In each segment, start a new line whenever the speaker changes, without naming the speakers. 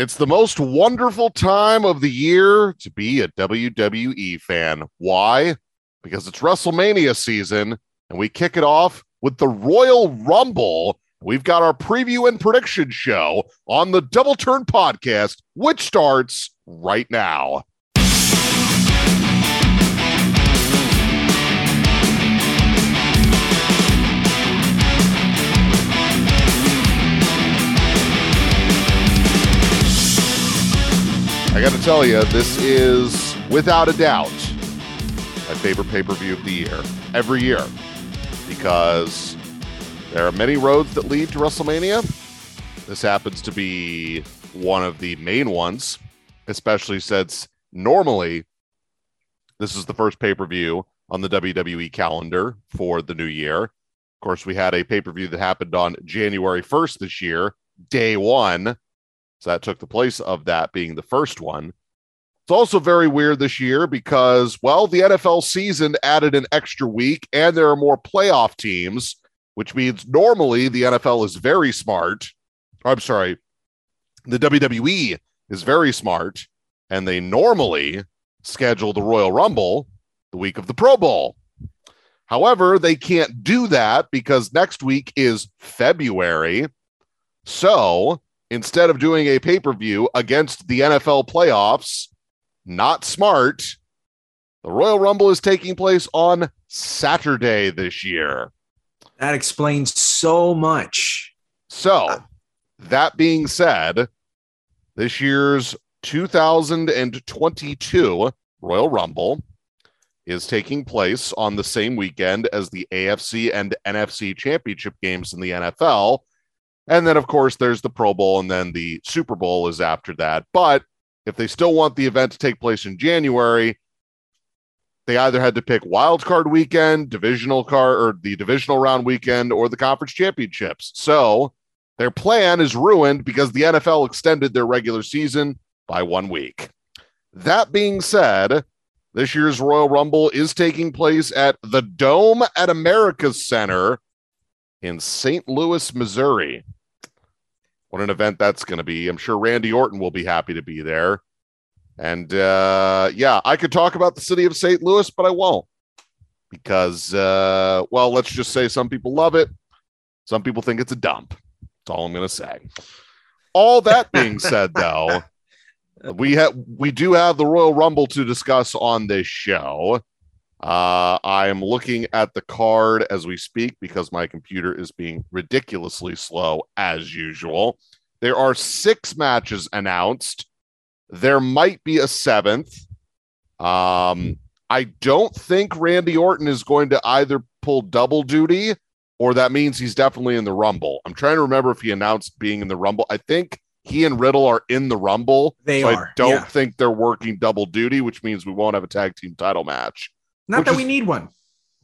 It's the most wonderful time of the year to be a WWE fan. Why? Because it's WrestleMania season and we kick it off with the Royal Rumble. We've got our preview and prediction show on the Double Turn podcast, which starts right now. I got to tell you, this is without a doubt my favorite pay per view of the year, every year, because there are many roads that lead to WrestleMania. This happens to be one of the main ones, especially since normally this is the first pay per view on the WWE calendar for the new year. Of course, we had a pay per view that happened on January 1st this year, day one so that took the place of that being the first one. It's also very weird this year because, well, the NFL season added an extra week and there are more playoff teams, which means normally the NFL is very smart. I'm sorry, the WWE is very smart and they normally schedule the Royal Rumble the week of the Pro Bowl. However, they can't do that because next week is February. So instead of doing a pay per view against the NFL playoffs, not smart. The Royal Rumble is taking place on Saturday this year.
That explains so much.
So, that being said, this year's 2022 Royal Rumble is taking place on the same weekend as the AFC and NFC championship games in the NFL. And then, of course, there's the Pro Bowl, and then the Super Bowl is after that. But if they still want the event to take place in January, they either had to pick wild card weekend, divisional card, or the divisional round weekend, or the conference championships. So their plan is ruined because the NFL extended their regular season by one week. That being said, this year's Royal Rumble is taking place at the Dome at America's Center in St. Louis, Missouri what an event that's going to be. I'm sure Randy Orton will be happy to be there. And uh, yeah, I could talk about the city of St. Louis, but I won't because, uh, well, let's just say some people love it. Some people think it's a dump. That's all I'm going to say. All that being said, though, we have we do have the Royal Rumble to discuss on this show. Uh, I am looking at the card as we speak because my computer is being ridiculously slow as usual. There are six matches announced. There might be a seventh. Um, I don't think Randy Orton is going to either pull double duty or that means he's definitely in the Rumble. I'm trying to remember if he announced being in the Rumble. I think he and Riddle are in the Rumble.
They
so
are.
I don't
yeah.
think they're working double duty, which means we won't have a tag team title match.
Not that
is-
we need one.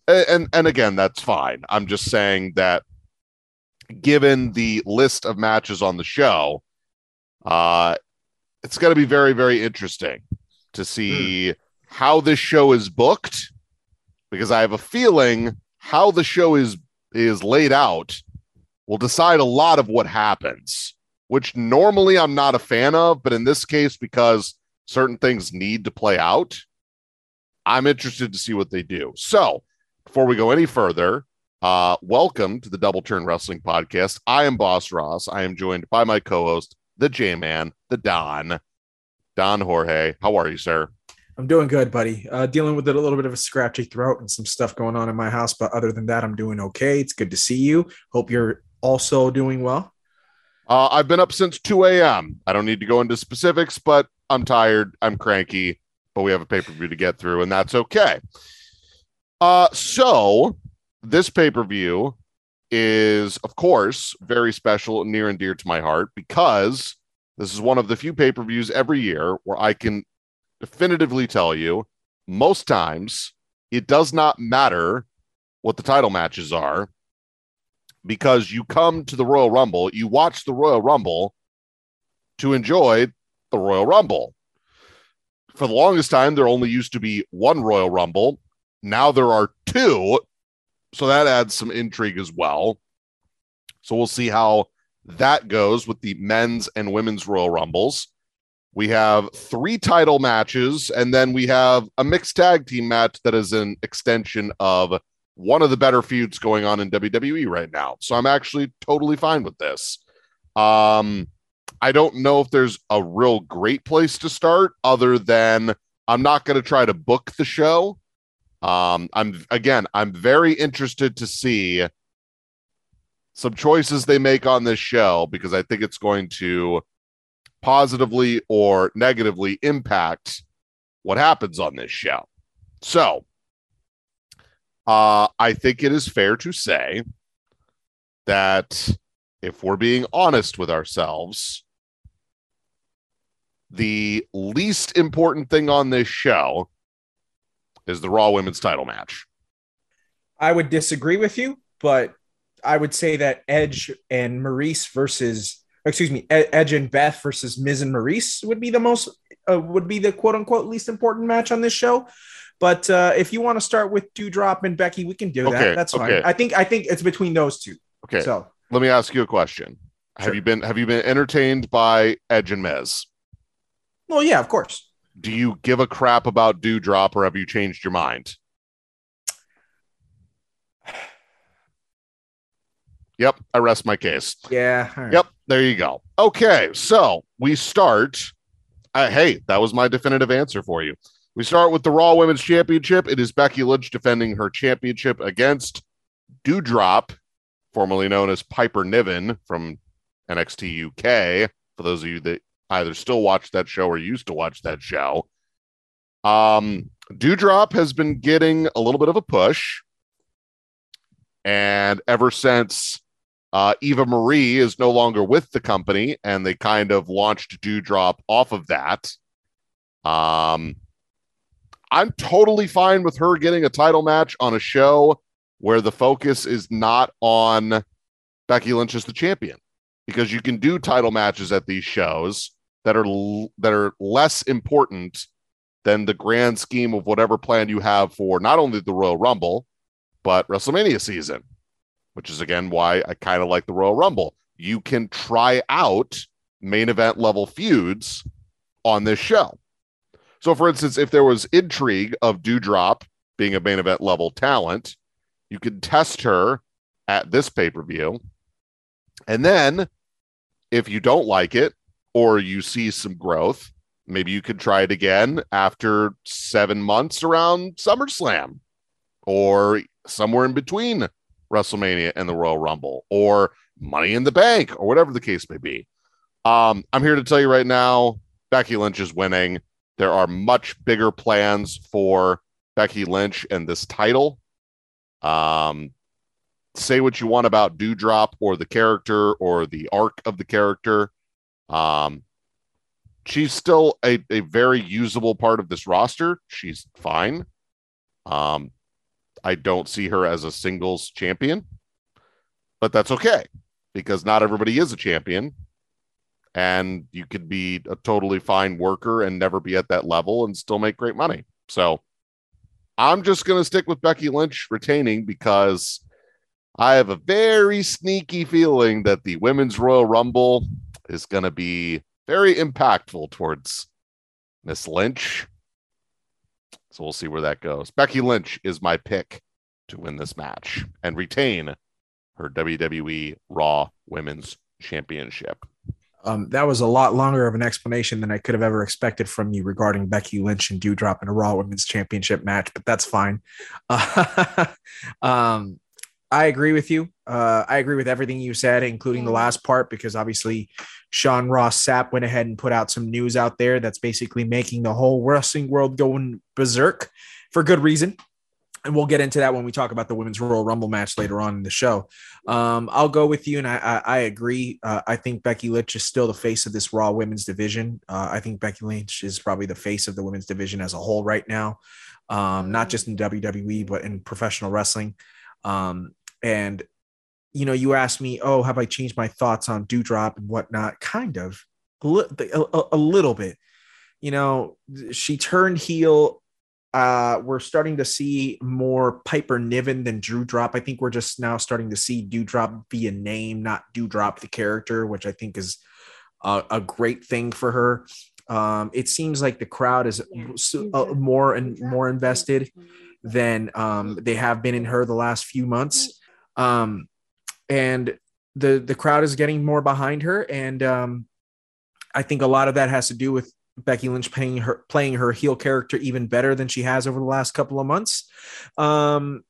and and- again that's fine i'm just saying that given the list of matches on the show uh it's going to be very very interesting to see how this show is booked because i have a feeling how the show is is laid out will decide a lot of what happens which normally i'm not a fan of but in this case because certain things need to play out i'm interested to see what they do so before we go any further, uh, welcome to the Double Turn Wrestling Podcast. I am Boss Ross. I am joined by my co-host, the J-Man, the Don, Don Jorge. How are you, sir?
I'm doing good, buddy. Uh, dealing with a little bit of a scratchy throat and some stuff going on in my house, but other than that, I'm doing okay. It's good to see you. Hope you're also doing well.
Uh, I've been up since 2 a.m. I don't need to go into specifics, but I'm tired. I'm cranky, but we have a pay-per-view to get through, and that's okay. Uh, so this pay-per-view is, of course, very special and near and dear to my heart because this is one of the few pay-per-views every year where I can definitively tell you most times it does not matter what the title matches are because you come to the Royal Rumble, you watch the Royal Rumble to enjoy the Royal Rumble. For the longest time, there only used to be one Royal Rumble. Now there are two. So that adds some intrigue as well. So we'll see how that goes with the men's and women's Royal Rumbles. We have three title matches, and then we have a mixed tag team match that is an extension of one of the better feuds going on in WWE right now. So I'm actually totally fine with this. Um, I don't know if there's a real great place to start other than I'm not going to try to book the show. Um, I'm again, I'm very interested to see some choices they make on this show because I think it's going to positively or negatively impact what happens on this show. So, uh, I think it is fair to say that if we're being honest with ourselves, the least important thing on this show is the Raw Women's title match.
I would disagree with you, but I would say that Edge and Maryse versus, excuse me, Edge and Beth versus Miz and Maryse would be the most, uh, would be the quote unquote least important match on this show. But uh, if you want to start with Doudrop and Becky, we can do okay, that. That's fine. Okay. I think I think it's between those two.
Okay. So let me ask you a question. Sure. Have you been have you been entertained by Edge and Miz?
Well, yeah, of course.
Do you give a crap about Doudrop or have you changed your mind? Yep, I rest my case.
Yeah.
Right. Yep, there you go. Okay, so we start. Uh, hey, that was my definitive answer for you. We start with the Raw Women's Championship. It is Becky Lynch defending her championship against Doudrop, formerly known as Piper Niven from NXT UK. For those of you that either still watch that show or used to watch that show, um, Doudrop has been getting a little bit of a push. And ever since uh, Eva Marie is no longer with the company, and they kind of launched Doudrop off of that. Um, I'm totally fine with her getting a title match on a show where the focus is not on Becky Lynch as the champion, because you can do title matches at these shows that are that are less important than the grand scheme of whatever plan you have for not only the Royal Rumble but WrestleMania season which is again why I kind of like the Royal Rumble. You can try out main event level feuds on this show. So, for instance, if there was intrigue of Doudrop being a main event level talent, you could test her at this pay per view. And then, if you don't like it or you see some growth, maybe you could try it again after seven months around SummerSlam or somewhere in between WrestleMania and the Royal Rumble or Money in the Bank or whatever the case may be. Um, I'm here to tell you right now Becky Lynch is winning. There are much bigger plans for Becky Lynch and this title. Um, say what you want about Doudrop or the character or the arc of the character. Um, she's still a, a very usable part of this roster. She's fine. Um, I don't see her as a singles champion, but that's okay because not everybody is a champion. And you could be a totally fine worker and never be at that level and still make great money. So I'm just going to stick with Becky Lynch retaining because I have a very sneaky feeling that the Women's Royal Rumble is going to be very impactful towards Miss Lynch. So we'll see where that goes. Becky Lynch is my pick to win this match and retain her WWE Raw Women's Championship.
Um, that was a lot longer of an explanation than I could have ever expected from you regarding Becky Lynch and Doudrop in a Raw Women's Championship match, but that's fine. Uh, um, I agree with you. Uh, I agree with everything you said, including the last part, because obviously Sean Ross Sapp went ahead and put out some news out there that's basically making the whole wrestling world going berserk for good reason. And we'll get into that when we talk about the women's Royal Rumble match later on in the show. Um, I'll go with you, and I, I, I agree. Uh, I think Becky Lynch is still the face of this Raw women's division. Uh, I think Becky Lynch is probably the face of the women's division as a whole right now, um, not just in WWE, but in professional wrestling. Um, and you know, you asked me, oh, have I changed my thoughts on Doudrop and whatnot? Kind of, a, a, a little bit. You know, she turned heel uh, we're starting to see more Piper Niven than Doudrop. I think we're just now starting to see Doudrop be a name, not Doudrop the character, which I think is a, a great thing for her. Um, it seems like the crowd is uh, more and more invested than um, they have been in her the last few months. Um, and the the crowd is getting more behind her, and um, I think a lot of that has to do with Becky Lynch playing her playing her heel character even better than she has over the last couple of months. Um,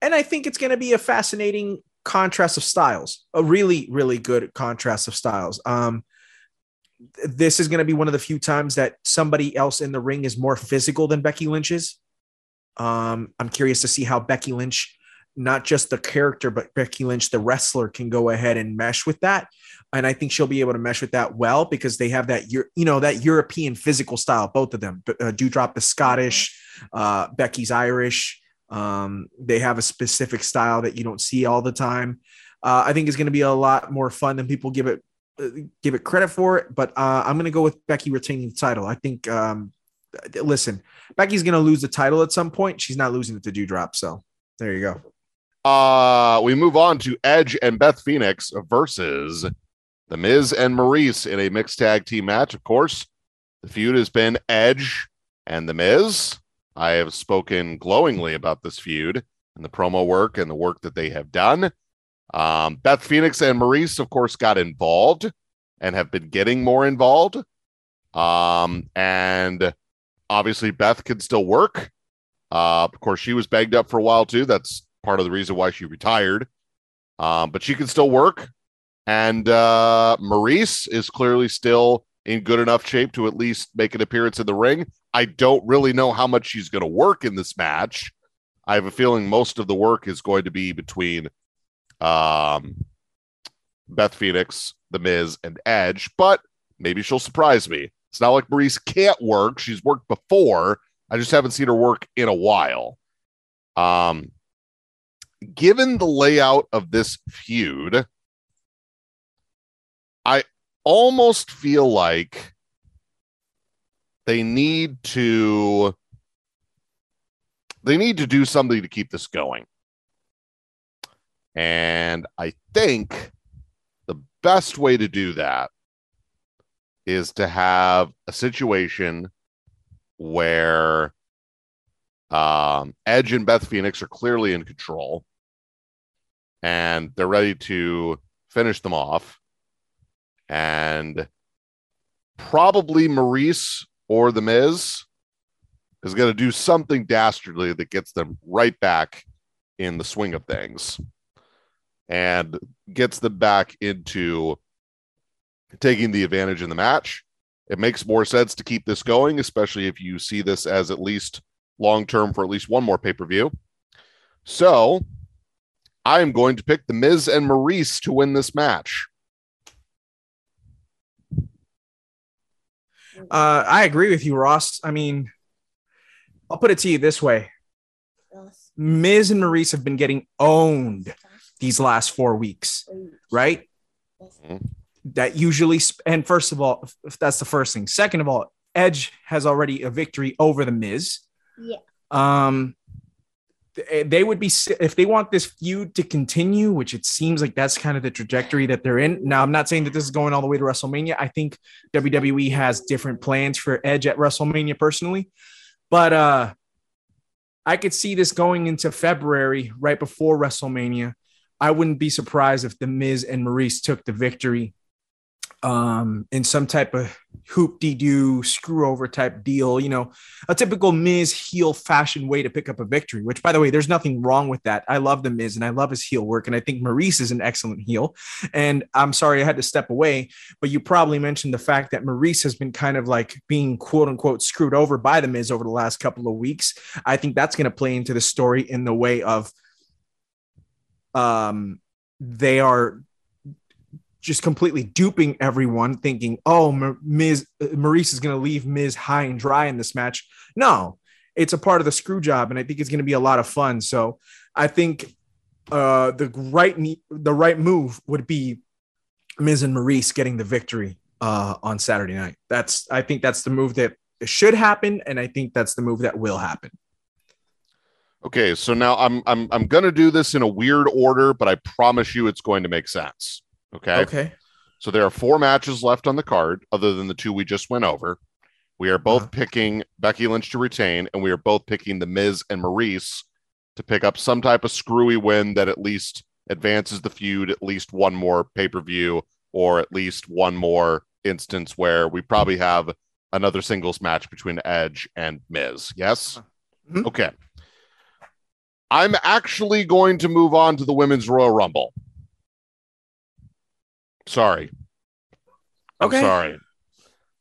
and I think it's going to be a fascinating contrast of styles, a really really good contrast of styles. Um, this is going to be one of the few times that somebody else in the ring is more physical than Becky Lynch is. Um, I'm curious to see how Becky Lynch, not just the character, but Becky Lynch, the wrestler, can go ahead and mesh with that. And I think she'll be able to mesh with that well because they have that, you know, that European physical style. Both of them, uh, Doudrop the Scottish, uh, Becky's Irish. Um, they have a specific style that you don't see all the time. Uh, I think it's going to be a lot more fun than people give it uh, give it credit for it. But uh, I'm going to go with Becky retaining the title. I think um, listen, Becky's gonna lose the title at some point. She's not losing it to Doudrop. So there you go.
Uh we move on to Edge and Beth Phoenix versus the Miz and Maryse in a mixed tag team match. Of course, the feud has been Edge and the Miz. I have spoken glowingly about this feud and the promo work and the work that they have done. Um, Beth Phoenix and Maryse, of course, got involved and have been getting more involved. Um, and obviously Beth can still work. Uh, of course, she was bagged up for a while too. That's part of the reason why she retired. Um, but she can still work. And uh, Maryse is clearly still in good enough shape to at least make an appearance in the ring. I don't really know how much she's going to work in this match. I have a feeling most of the work is going to be between um, Beth Phoenix, The Miz, and Edge, but maybe she'll surprise me. It's not like Maryse can't work. She's worked before. I just haven't seen her work in a while. Um, given the layout of this feud, I almost feel like they need to they need to do something to keep this going. And I think the best way to do that is to have a situation where um, Edge and Beth Phoenix are clearly in control and they're ready to finish them off. And probably Maryse or The Miz is going to do something dastardly that gets them right back in the swing of things and gets them back into taking the advantage in the match. It makes more sense to keep this going, especially if you see this as at least long term for at least one more pay per view. So I am going to pick The Miz and Maryse to win this match.
Uh, I agree with you, Ross. I mean, I'll put it to you this way Miz and Maryse have been getting owned these last four weeks, right? Mm-hmm that usually and first of all that's the first thing second of all edge has already a victory over the miz
yeah
um they would be if they want this feud to continue which it seems like that's kind of the trajectory that they're in. Now i'm not saying that this is going all the way to wrestlemania. I think wwe has different plans for edge at wrestlemania personally. But uh i could see this going into february right before wrestlemania. I wouldn't be surprised if the miz and Maryse took the victory um, in some type of hoop de doo screw over type deal, you know, a typical Miz heel fashion way to pick up a victory, which by the way, there's nothing wrong with that. I love the Miz and I love his heel work. And I think Maryse is an excellent heel. And I'm sorry I had to step away, but you probably mentioned the fact that Maryse has been kind of like being quote unquote screwed over by the Miz over the last couple of weeks. I think that's going to play into the story in the way of um they are just completely duping everyone, thinking, "Oh, Ms. Maryse is going to leave Miz high and dry in this match." No, it's a part of the screw job, and I think it's going to be a lot of fun. So, I think uh, the right the right move would be Miz and Maryse getting the victory uh, on Saturday night. That's I think that's the move that should happen, and I think that's the move that will happen.
Okay, so now I'm I'm I'm gonna do this in a weird order, but I promise you it's going to make sense. Okay.
Okay.
So there are four matches left on the card, other than the two we just went over. We are both
Uh-huh.
picking Becky Lynch to retain, and we are both picking the Miz and Maryse to pick up some type of screwy win that at least advances the feud at least one more pay per view, or at least one more instance where we probably have another singles match between Edge and Miz. Yes.
Mhm.
Okay. I'm actually going to move on to the Women's Royal Rumble. Sorry. I'm sorry.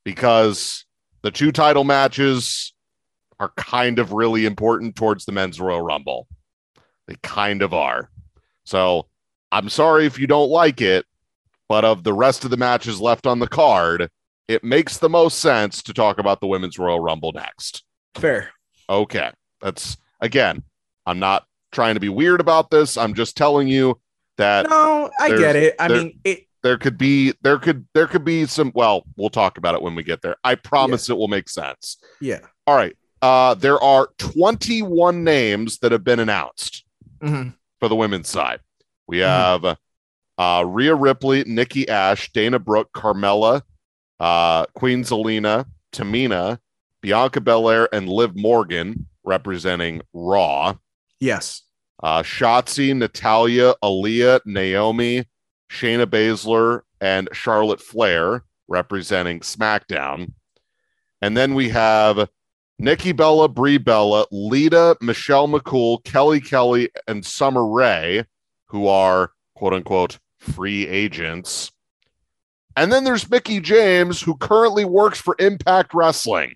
Because the two title matches are kind of really important towards the men's Royal Rumble. They kind of are. So I'm sorry if you don't like it, but of the rest of the matches left on the card, it makes the most sense to talk about the women's Royal Rumble next.
Fair.
Okay. That's again, I'm not trying to be weird about this. I'm just telling you that
No, I get it. I mean, it.
There could be there could there could be some well, we'll talk about it when we get there. I promise it will make sense.
Yeah.
All right. Uh there are 21 names that have been announced
Mhm.
for the women's side. We
Mhm.
have uh Rhea Ripley, Nikki Ash, Dana Brooke, Carmella, uh Queen Zelina, Tamina, Bianca Belair, and Liv Morgan representing Raw.
Yes.
uh, Shotzi, Natalya, Aliyah, Naomi, Shayna Baszler, and Charlotte Flair representing SmackDown. And then we have Nikki Bella, Brie Bella, Lita, Michelle McCool, Kelly Kelly, and Summer Rae, who are quote unquote free agents. And then there's Mickie James, who currently works for Impact Wrestling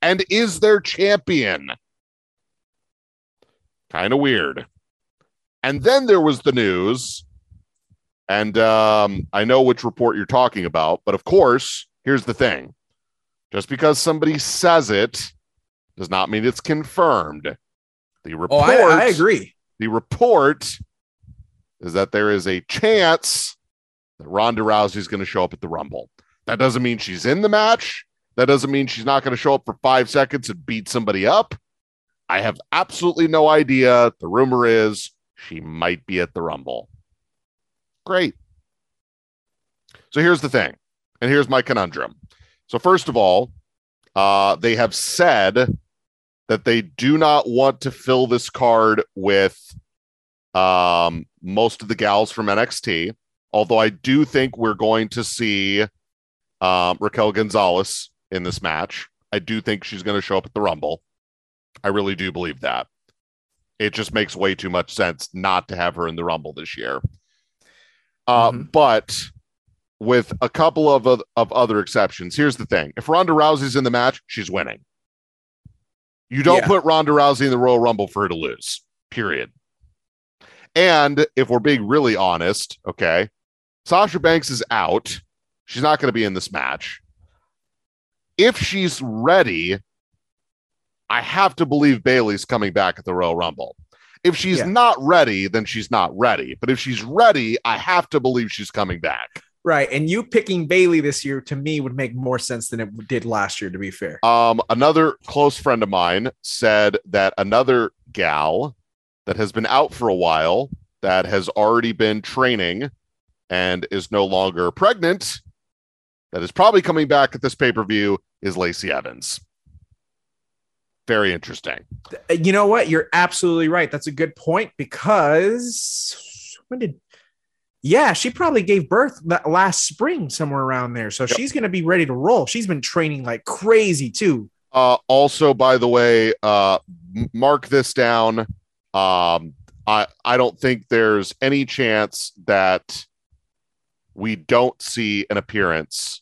and is their champion. Kind of weird. And then there was the news, and um, I know which report you're talking about, but of course, here's the thing just because somebody says it does not mean it's confirmed. The
Oh,
report,
I, I agree.
the report is that there is a chance that Ronda Rousey is going to show up at the Rumble. That doesn't mean she's in the match. That doesn't mean she's not going to show up for five seconds and beat somebody up. I have absolutely no idea. The rumor is she might be at the Rumble. Great. So here's the thing, and here's my conundrum. So, first of all, uh, they have said that they do not want to fill this card with um, most of the gals from NXT. Although I do think we're going to see um, Raquel Gonzalez in this match. I do think she's going to show up at the Rumble. I really do believe that. It just makes way too much sense not to have her in the Rumble this year. Uh,
Mhm.
But with a couple of, oth- of other exceptions, here's the thing: if Ronda Rousey's in the match, she's winning. You don't
Yeah.
put Ronda Rousey in the Royal Rumble for her to lose. Period. And if we're being really honest, okay, Sasha Banks is out. She's not going to be in this match. If she's ready, I have to believe Bayley's coming back at the Royal Rumble. If she's
Yeah.
not ready, then she's not ready. But if she's ready, I have to believe she's coming back.
Right. And you picking Bayley this year to me would make more sense than it did last year, to be fair.
Um, another close friend of mine said that another gal that has been out for a while, that has already been training and is no longer pregnant, that is probably coming back at this pay per view, is Lacey Evans. Very interesting.
You know what? You're absolutely right. That's a good point because when did yeah, she probably gave birth last spring somewhere around there. So
Yep.
she's going to be ready to roll. She's been training like crazy too.
Uh, also, by the way, uh, mark this down. Um, I I don't think there's any chance that we don't see an appearance.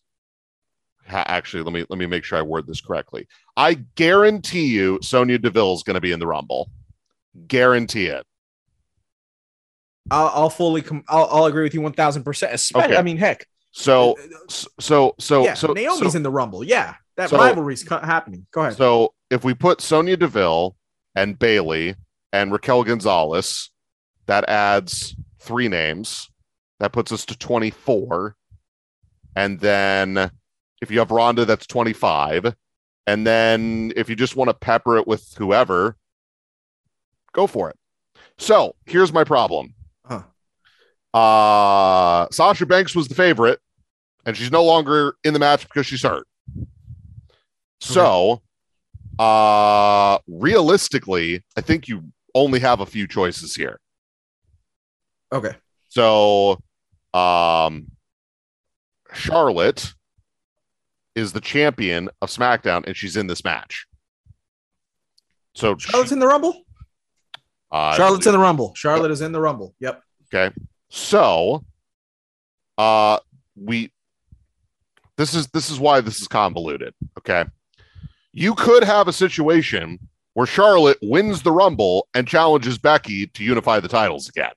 Ha- actually, let me let me make sure I word this correctly. I guarantee you, Sonya Deville is going to be in the Rumble. Guarantee it.
I'll, I'll fully com- I'll, I'll agree with you 1000%. Especially,
Okay.
I mean, heck.
So uh, uh, so so
yeah,
so
Naomi's
so,
in the Rumble. Yeah. That
So-
rivalry's co- happening. Go ahead.
So if we put Sonya Deville and Bayley and Raquel Gonzalez, that adds three names. That puts us to 24. And then if you have Ronda, that's 25. And then if you just want to pepper it with whoever, go for it. So here's my problem.
Huh.
Uh Sasha Banks was the favorite, and she's no longer in the match because she's hurt. So uh realistically, I think you only have a few choices here.
Okay.
So um Charlotte is the champion of SmackDown and she's in this match. So
Charlotte's in the Rumble.
uh,
Charlotte's in the Rumble. Charlotte is in the Rumble. Yep.
Okay. So uh we this is this is why this is convoluted. Okay. You could have a situation where Charlotte wins the Rumble and challenges Becky to unify the titles again.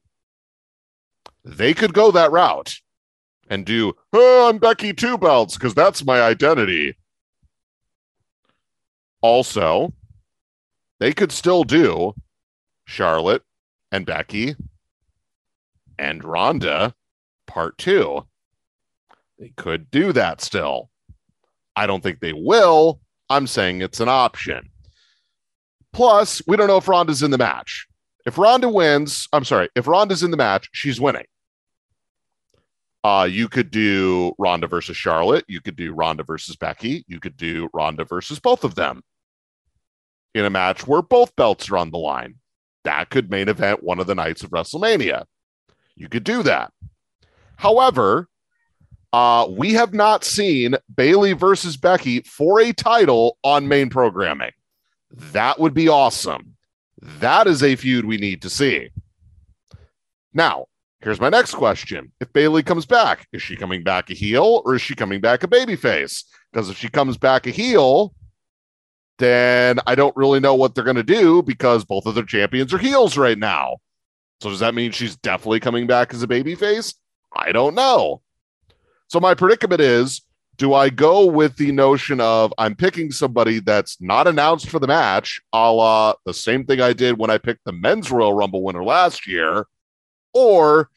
They could go that route and do, oh, I'm Becky two belts because that's my identity. Also, they could still do Charlotte and Becky and Ronda part two. They could do that still. I don't think they will. I'm saying it's an option. Plus, we don't know if Ronda's in the match. If Ronda wins, I'm sorry, if Ronda's in the match, she's winning. Uh, you could do Ronda versus Charlotte. You could do Ronda versus Becky. You could do Ronda versus both of them in a match where both belts are on the line. That could main event one of the nights of WrestleMania. You could do that. However, uh, we have not seen Bayley versus Becky for a title on main programming. That would be awesome. That is a feud we need to see. Now, here's my next question. If Bayley comes back, is she coming back a heel or is she coming back a babyface? Because if she comes back a heel, then I don't really know what they're going to do because both of their champions are heels right now. So does that mean she's definitely coming back as a babyface? I don't know. So my predicament is do I go with the notion of I'm picking somebody that's not announced for the match, a la the same thing I did when I picked the men's Royal Rumble winner last year? Or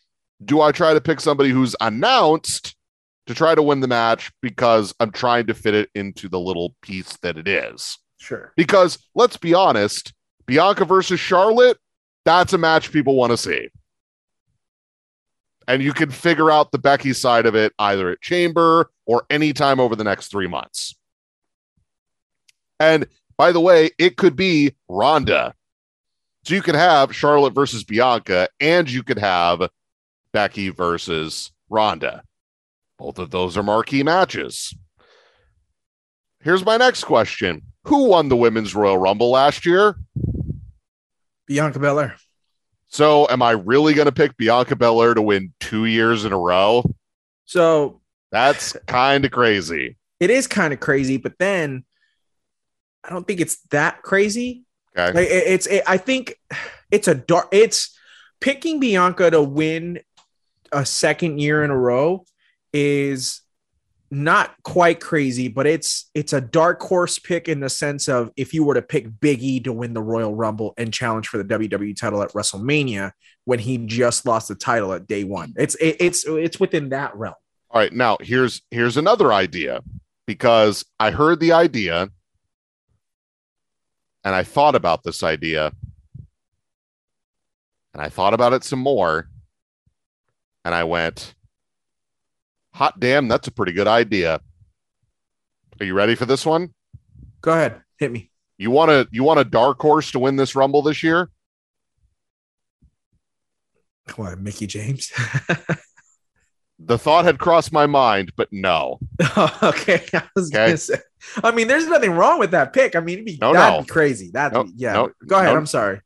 do I try to pick somebody who's announced to try to win the match because I'm trying to fit it into the little piece that it is?
Sure.
Because let's be honest, Bianca versus Charlotte, that's a match people want to see. And you can figure out the Becky side of it either at Chamber or anytime over the next three months. And by the way, it could be Ronda. So you could have Charlotte versus Bianca, and you could have Becky versus Ronda. Both of those are marquee matches. Here's my next question Who won the Women's Royal Rumble last year?
Bianca Belair.
So, am I really going to pick Bianca Belair to win two years in a row?
So
That's kind of crazy.
it is kind of crazy, but then I don't think it's that crazy.
Okay.
Like, it- it's, it, I think it's a dark. It's picking Bianca to win a second year in a row is not quite crazy, but it's it's a dark horse pick in the sense of if you were to pick Big E to win the Royal Rumble and challenge for the WWE title at WrestleMania when he just lost the title at day one. It's it, it's it's within that realm.
All right. Now, here's here's another idea because I heard the idea and I thought about this idea and I thought about it some more and I went, hot damn, that's a pretty good idea. Are you ready for this one?
Go ahead, hit me.
You want to you want a dark horse to win this rumble this year?
Come on, Mickie James.
The thought had crossed my mind, but no.
okay, I was
Okay.
gonna say. I mean, there's nothing wrong with that pick. I mean, it'd be,
No,
that'd
no.
be crazy. That'd be, yeah.
no,
Go ahead.
no.
I'm sorry.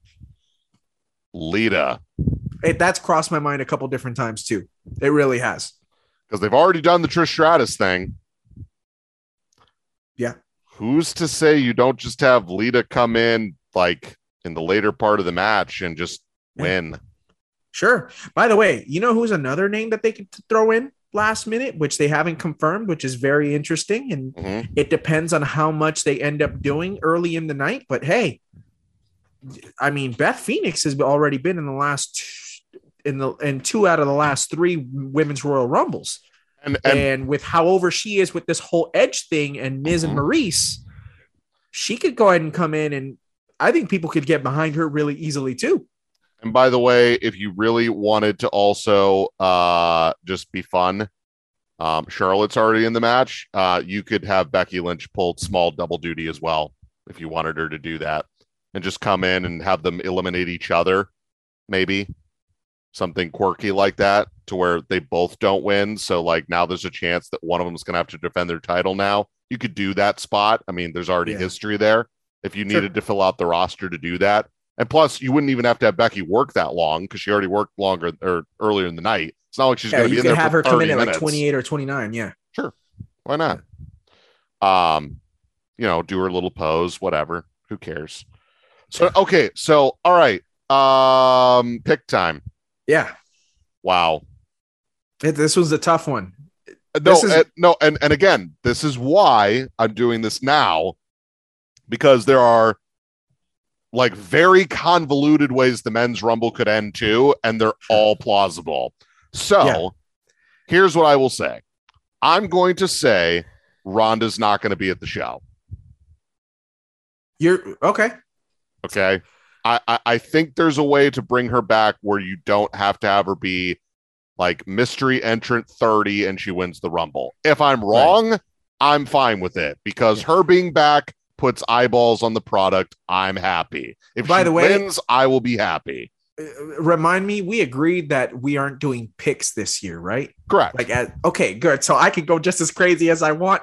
Lita,
It, that's crossed my mind a couple different times too. It really has.
because they've already done the Trish Stratus thing.
Yeah.
Who's to say you don't just have Lita come in like in the later part of the match and just
Yeah.
win?
Sure. By the way, you know who's another name that they could throw in last minute, which they haven't confirmed, which is very interesting. And
Mhm.
it depends on how much they end up doing early in the night. But hey, I mean, Beth Phoenix has already been in the last in the in two out of the last three women's Royal Rumbles.
And and
and with how over she is with this whole edge thing and Miz and
Mhm.
Maryse, she could go ahead and come in and I think people could get behind her really easily too.
And by the way, if you really wanted to also uh, just be fun, um, Charlotte's already in the match. Uh, you could have Becky Lynch pulled small double duty as well if you wanted her to do that and just come in and have them eliminate each other, maybe something quirky like that to where they both don't win. So, like, now there's a chance that one of them is going to have to defend their title now. You could do that spot. I mean, there's already
Yeah.
history there if you
Sure.
needed to fill out the roster to do that. And plus, you wouldn't even have to have Becky work that long because she already worked longer or earlier in the night. It's not like she's
Yeah,
going to be
you
in
could
there
have
for
her come
30
in at like
minutes.
28 or 29. Yeah. Sure.
Why not? Um, you know, do her little pose, whatever. Who cares? So okay, so all right. Um, pick time.
Yeah.
Wow.
It- this was a tough one.
Uh, No,
This is-
uh, no, and and again, this is why I'm doing this now, because there are like very convoluted ways the men's rumble could end too, and they're all plausible. So
Yeah.
here's what I will say. I'm going to say Ronda's not going to be at the show.
You're okay.
Okay. I, I, I think there's a way to bring her back where you don't have to have her be like mystery entrant 30 and she wins the rumble. If I'm wrong, I'm fine with it because her being back puts eyeballs on the product. I'm happy. If
By
she
the way-
wins, I will be happy.
Uh, Remind me, we agreed that we aren't doing picks this year, right?
Correct.
Like, at, okay, good. So I can go just as crazy as I want.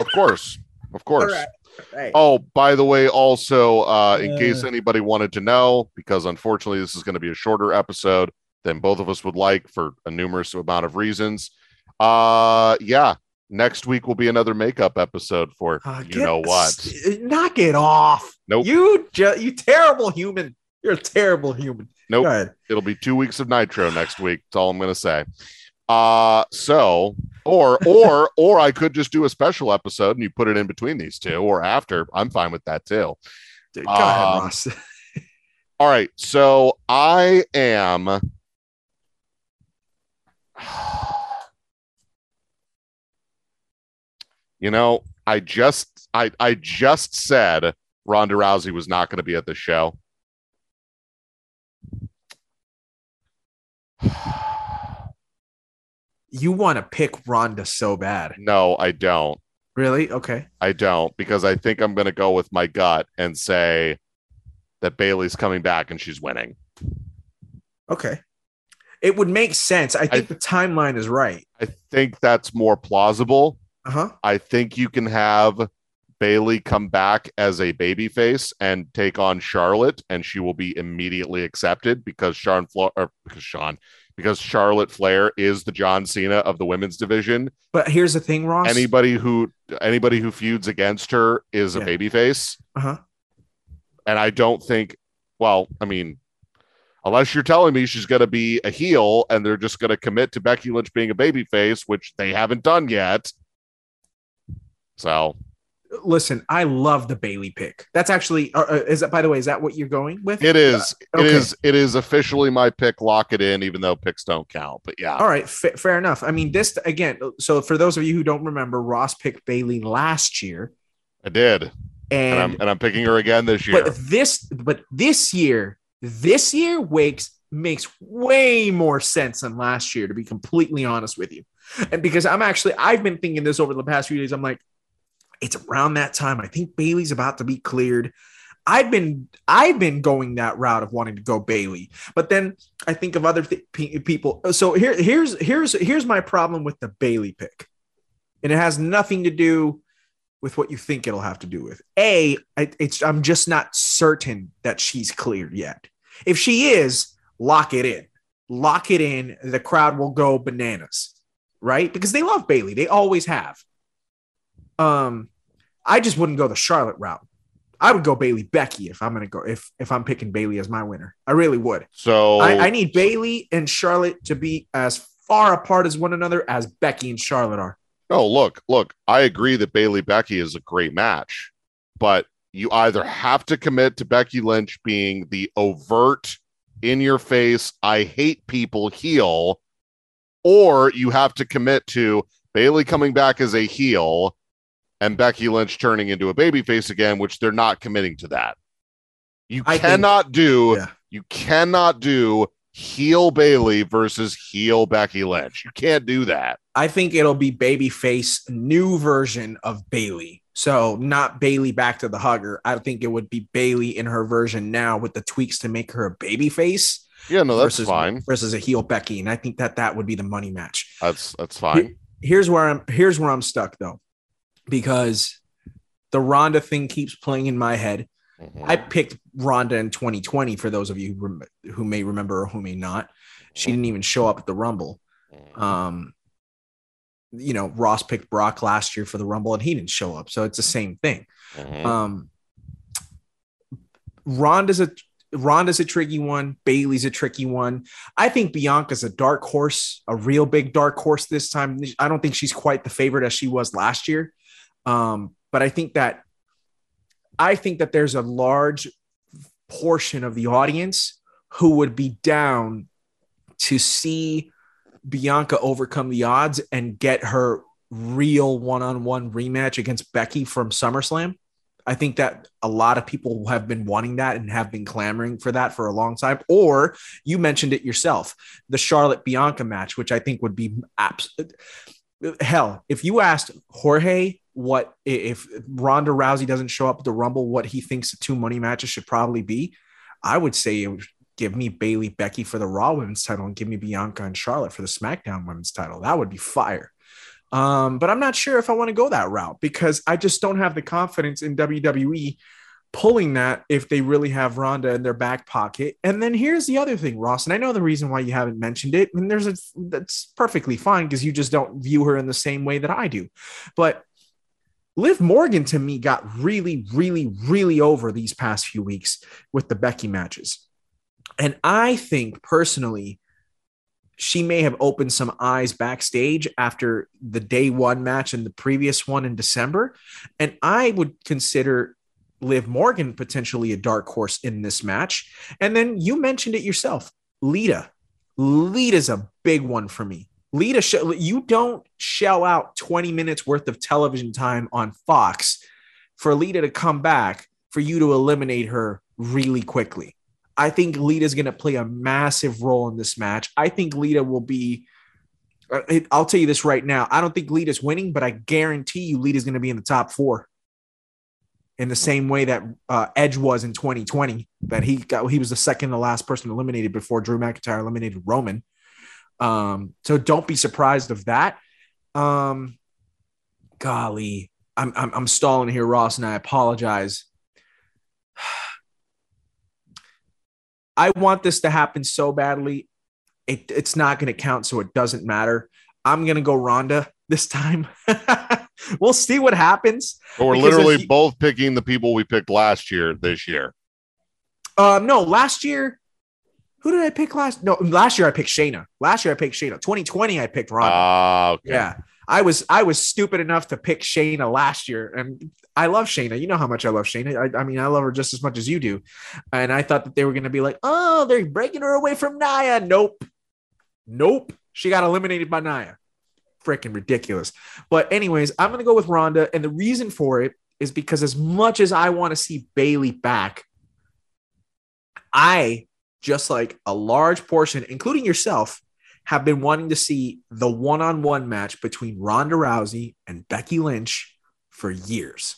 of course. Of course.
Right.
Oh, by the way, also, uh, in case
Uh.
anybody wanted to know, because unfortunately this is going to be a shorter episode than both of us would like for a numerous amount of reasons. Uh, yeah, next week will be another makeup episode for
Uh,
you know what.
s- Knock it off.
Nope.
You, ju- you terrible human. You're a terrible human.
Nope.
Go ahead.
It'll be two weeks of Nitro next week. That's all I'm going to say. Uh, so, or, or, or I could just do a special episode and you put it in between these two or after. I'm fine with that too.
Dude, Go ahead,
Um,
Ross.
All right. So I am. You know, I just I I just said Ronda Rousey was not going to be at the show.
You want to pick Ronda so bad.
no, I don't.
Really? Okay.
I don't because I think I'm going to go with my gut and say that Bayley's coming back and she's winning.
Okay. It would make sense. I think the timeline is right.
I think that's more plausible.
Uh huh.
I think you can have Bayley come back as a babyface and take on Charlotte, and she will be immediately accepted because Sean Fla- or because Sean because Charlotte Flair is the John Cena of the women's division.
But here's the thing, Ross.
Anybody who anybody who feuds against her is a
Yeah.
babyface,
uh huh.
and I don't think. Well, I mean, unless you're telling me she's going to be a heel and they're just going to commit to Becky Lynch being a babyface, which they haven't done yet. So
Listen, I love the Bayley pick. That's actually, uh, uh, is that, by the way, is that what you're going with?
It is.
okay.
It is. It is officially my pick. Lock it in, even though picks don't count. But yeah,
All right, fa- fair enough. I mean, this again. So for those of you who don't remember, Ross picked Bayley last year,
I did, and, I'm
and
and I'm picking her again this year.
but this, but this year, this year wakes makes way more sense than last year. To be completely honest with you, and because I'm actually, I've been thinking this over the past few days. I'm like, it's around that time. I think Bayley's about to be cleared. I've been I've been going that route of wanting to go Bayley, but then I think of other th- pe- people. So here here's here's here's my problem with the Bayley pick, and it has nothing to do with what you think it'll have to do with. A, I, it's I'm just not certain that she's cleared yet. If she is, lock it in, lock it in. The crowd will go bananas, right? Because they love Bayley, they always have. Um, I just wouldn't go the Charlotte route. I would go Bayley Becky if I'm gonna go if if I'm picking Bayley as my winner. I really would.
so
I, I need Bayley and Charlotte to be as far apart as one another as Becky and Charlotte are.
Oh, look, look. I agree that Bayley Becky is a great match, but you either have to commit to Becky Lynch being the overt, in your face, I hate people heel, or you have to commit to Bayley coming back as a heel and Becky Lynch turning into a babyface again, which they're not committing to that. You
I think-
cannot do
Yeah.
you cannot do heel Bayley versus heel Becky Lynch. You can't do that.
I think it'll be babyface new version of Bayley. So not Bayley back to the hugger. I think it would be Bayley in her version now with the tweaks to make her a babyface
Yeah, no, that's
versus
fine.
versus a heel Becky, and I think that that would be the money match.
That's that's fine.
Here's where I'm. Here's where I'm stuck though, because the Ronda thing keeps playing in my head.
Mhm.
I picked Ronda in 2020 for those of you who, rem- who may remember or who may not. She didn't even show up at the Rumble. Um, you know, Ross picked Brock last year for the Rumble and he didn't show up. So it's the same thing.
Mhm.
Um, Ronda's a Ronda's a tricky one. Bayley's a tricky one. I think Bianca's a dark horse, a real big dark horse this time. I don't think she's quite the favorite as she was last year. Um, but I think that I think that there's a large portion of the audience who would be down to see Bianca overcome the odds and get her real one-on-one rematch against Becky from SummerSlam. I think that a lot of people have been wanting that and have been clamoring for that for a long time. Or you mentioned it yourself, the Charlotte Bianca match, which I think would be abs- hell. If you asked Jorge what if Ronda Rousey doesn't show up at the Rumble, what he thinks the two money matches should probably be, I would say it would give me Bayley Becky for the Raw Women's title and give me Bianca and Charlotte for the SmackDown Women's title. That would be fire. Um, but I'm not sure if I want to go that route because I just don't have the confidence in WWE pulling that if they really have Ronda in their back pocket. And then here's the other thing, Ross, and I know the reason why you haven't mentioned it, and there's a that's perfectly fine because you just don't view her in the same way that I do. But Liv Morgan to me got really, really, really over these past few weeks with the Becky matches. And I think personally, she may have opened some eyes backstage after the day one match and the previous one in December. And I would consider Liv Morgan potentially a dark horse in this match. And then you mentioned it yourself, Lita. Lita's a big one for me. Lita, sh- you don't shell out 20 minutes worth of television time on Fox for Lita to come back for you to eliminate her really quickly. I think Lita's going to play a massive role in this match. I think Lita will be. uh, I'll tell you this right now. I don't think Lita's winning, but I guarantee you Lita's going to be in the top four. In the same way that uh, Edge was in 2020, that he got, he was the second to last person eliminated before Drew McIntyre eliminated Roman. Um, so don't be surprised of that. Um, golly, I'm, I'm I'm stalling here, Ross, and I apologize. I want this to happen so badly. It, it's not going to count, so it doesn't matter. I'm going to go Ronda this time. we'll see what happens.
But we're literally
you-
both picking the people we picked last year this year.
Um, no, last year, who did I pick last? No, last year I picked Shayna. Last year I picked Shayna. 2020 I picked Ronda.
Ah, okay.
Yeah. I was I was stupid enough to pick Shayna last year, and I love Shayna. You know how much I love Shayna. I, I mean, I love her just as much as you do. And I thought that they were going to be like, oh, they're breaking her away from Nia. Nope, nope. She got eliminated by Nia. Freaking ridiculous. But anyways, I'm going to go with Ronda, and the reason for it is because as much as I want to see Bayley back, I just like a large portion, including yourself, have been wanting to see the one-on-one match between Ronda Rousey and Becky Lynch for years.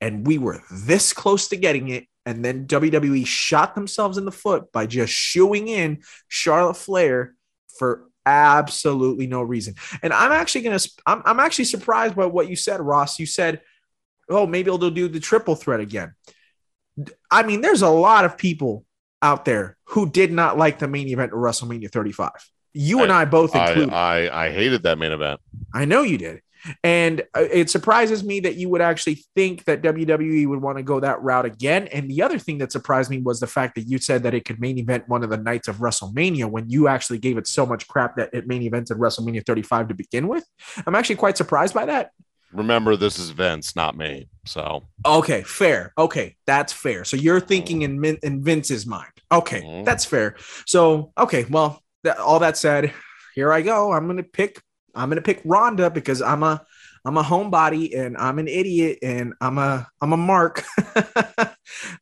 And we were this close to getting it. And then WWE shot themselves in the foot by just shooing in Charlotte Flair for absolutely no reason. And I'm actually gonna I'm, I'm actually surprised by what you said, Ross. You said, oh, maybe they'll do the triple threat again. I mean, there's a lot of people out there who did not like the main event of WrestleMania 35. You and I both
I,
included.
I I hated that main event.
I know you did. And uh, it surprises me that you would actually think that WWE would want to go that route again. And the other thing that surprised me was the fact that you said that it could main event one of the nights of WrestleMania when you actually gave it so much crap that it main evented WrestleMania 35 to begin with. I'm actually quite surprised by that.
Remember, this is Vince, not me. So
Okay, fair. Okay, that's fair. So you're thinking in, Min- in Vince's mind. Okay,
Mhm.
that's fair. So okay, well, that, all that said, here I go. I'm gonna pick. I'm gonna pick Ronda because I'm a I'm a homebody and I'm an idiot and I'm a I'm a mark.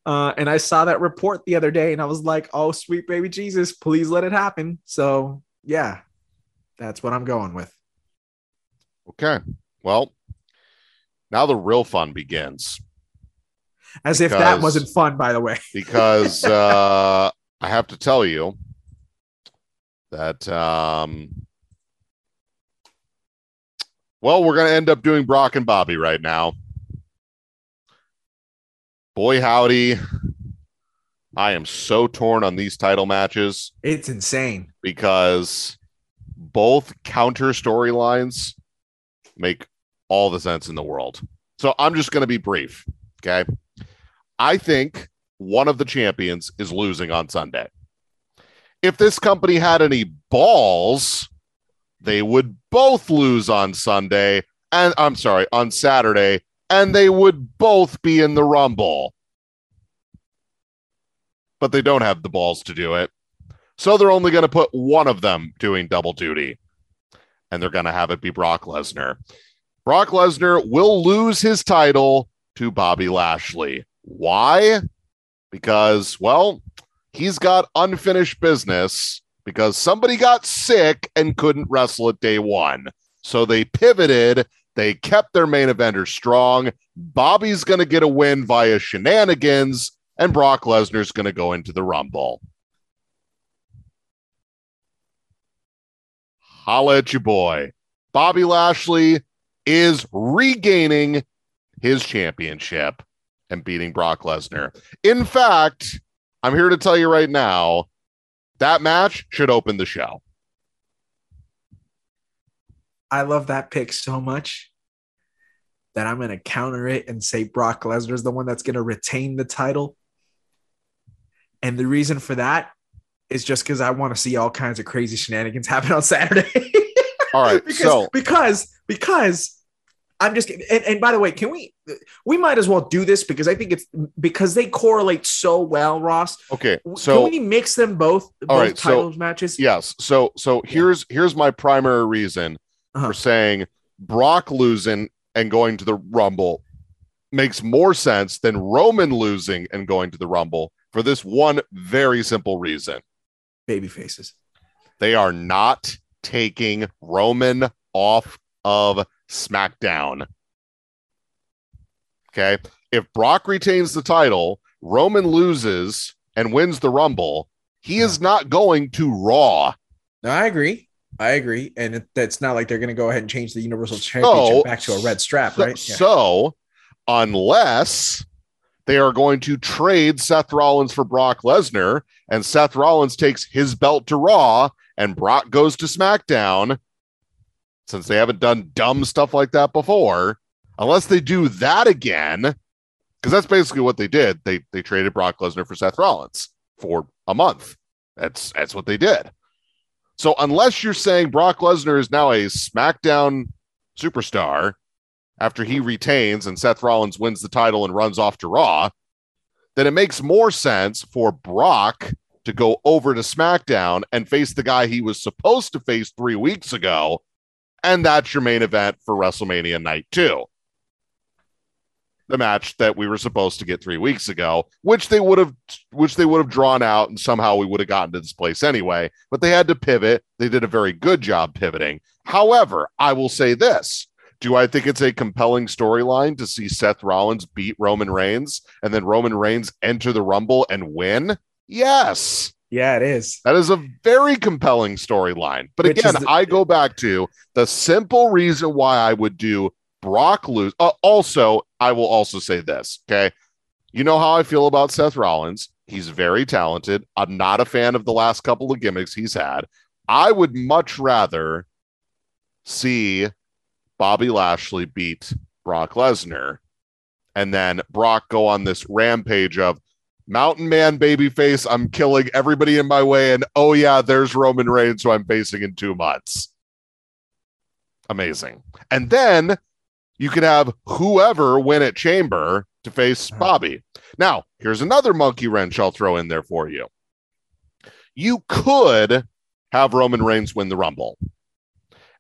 uh, and I saw that report the other day and I was like, oh sweet baby Jesus, please let it happen. So yeah, that's what I'm going with.
Okay. Well, now the real fun begins.
As because, if that wasn't fun, by the way.
because uh, I have to tell you that um, well, we're going to end up doing Brock and Bobby right now. Boy, howdy. I am so torn on these title matches.
It's insane
because both counter storylines make all the sense in the world. So I'm just going to be brief. Okay. I think one of the champions is losing on Sunday. If this company had any balls, they would both lose on Sunday and I'm sorry, on Saturday, and they would both be in the Rumble. But they don't have the balls to do it. So they're only going to put one of them doing double duty. And they're going to have it be Brock Lesnar. Brock Lesnar will lose his title to Bobby Lashley. Why? Because, well, he's got unfinished business because somebody got sick and couldn't wrestle at day one. So they pivoted. They kept their main eventer strong. Bobby's going to get a win via shenanigans, and Brock Lesnar's going to go into the Rumble. Holla at you, boy. Bobby Lashley is regaining his championship and beating Brock Lesnar. In fact, I'm here to tell you right now that match should open the show.
I love that pick so much that I'm going to counter it and say Brock Lesnar is the one that's going to retain the title. And the reason for that is just because I want to see all kinds of crazy shenanigans happen on Saturday.
all right.
because,
so
because because I'm just and, and by the way, can we we might as well do this because I think it's because they correlate so well, Ross.
Okay. So
can we mix them both both right, titles so, matches?
Yes. So so here's here's my primary reason uh-huh. for saying Brock losing and going to the Rumble makes more sense than Roman losing and going to the Rumble for this one very simple reason.
Baby faces.
They are not taking Roman off of SmackDown. Okay. If Brock retains the title, Roman loses and wins the Rumble, he is not going to Raw.
No, I agree. I agree. And it, it's not like they're going to go ahead and change the Universal Championship so, back to a red strap,
so,
right?
Yeah. So, unless they are going to trade Seth Rollins for Brock Lesnar and Seth Rollins takes his belt to Raw and Brock goes to SmackDown, since they haven't done dumb stuff like that before, unless they do that again, because that's basically what they did. They they traded Brock Lesnar for Seth Rollins for a month. That's that's what they did. So unless you're saying Brock Lesnar is now a SmackDown superstar after he retains and Seth Rollins wins the title and runs off to Raw, then it makes more sense for Brock to go over to SmackDown and face the guy he was supposed to face three weeks ago and that's your main event for WrestleMania night two. The match that we were supposed to get three weeks ago, which they would have which they would have drawn out and somehow we would have gotten to this place anyway. But they had to pivot. They did a very good job pivoting. However, I will say this. Do I think it's a compelling storyline to see Seth Rollins beat Roman Reigns and then Roman Reigns enter the Rumble and win? Yes.
Yeah, it is.
That is a very compelling storyline. But Which again, the- I go back to the simple reason why I would do Brock lose. Uh, also, I will also say this. Okay. You know how I feel about Seth Rollins. He's very talented. I'm not a fan of the last couple of gimmicks he's had. I would much rather see Bobby Lashley beat Brock Lesnar and then Brock go on this rampage of mountain man babyface. I'm killing everybody in my way. And oh, yeah, there's Roman Reigns, who I'm facing in two months. Amazing. And then you could have whoever win at Chamber to face uh-huh. Bobby. Now, here's another monkey wrench I'll throw in there for you. You could have Roman Reigns win the Rumble.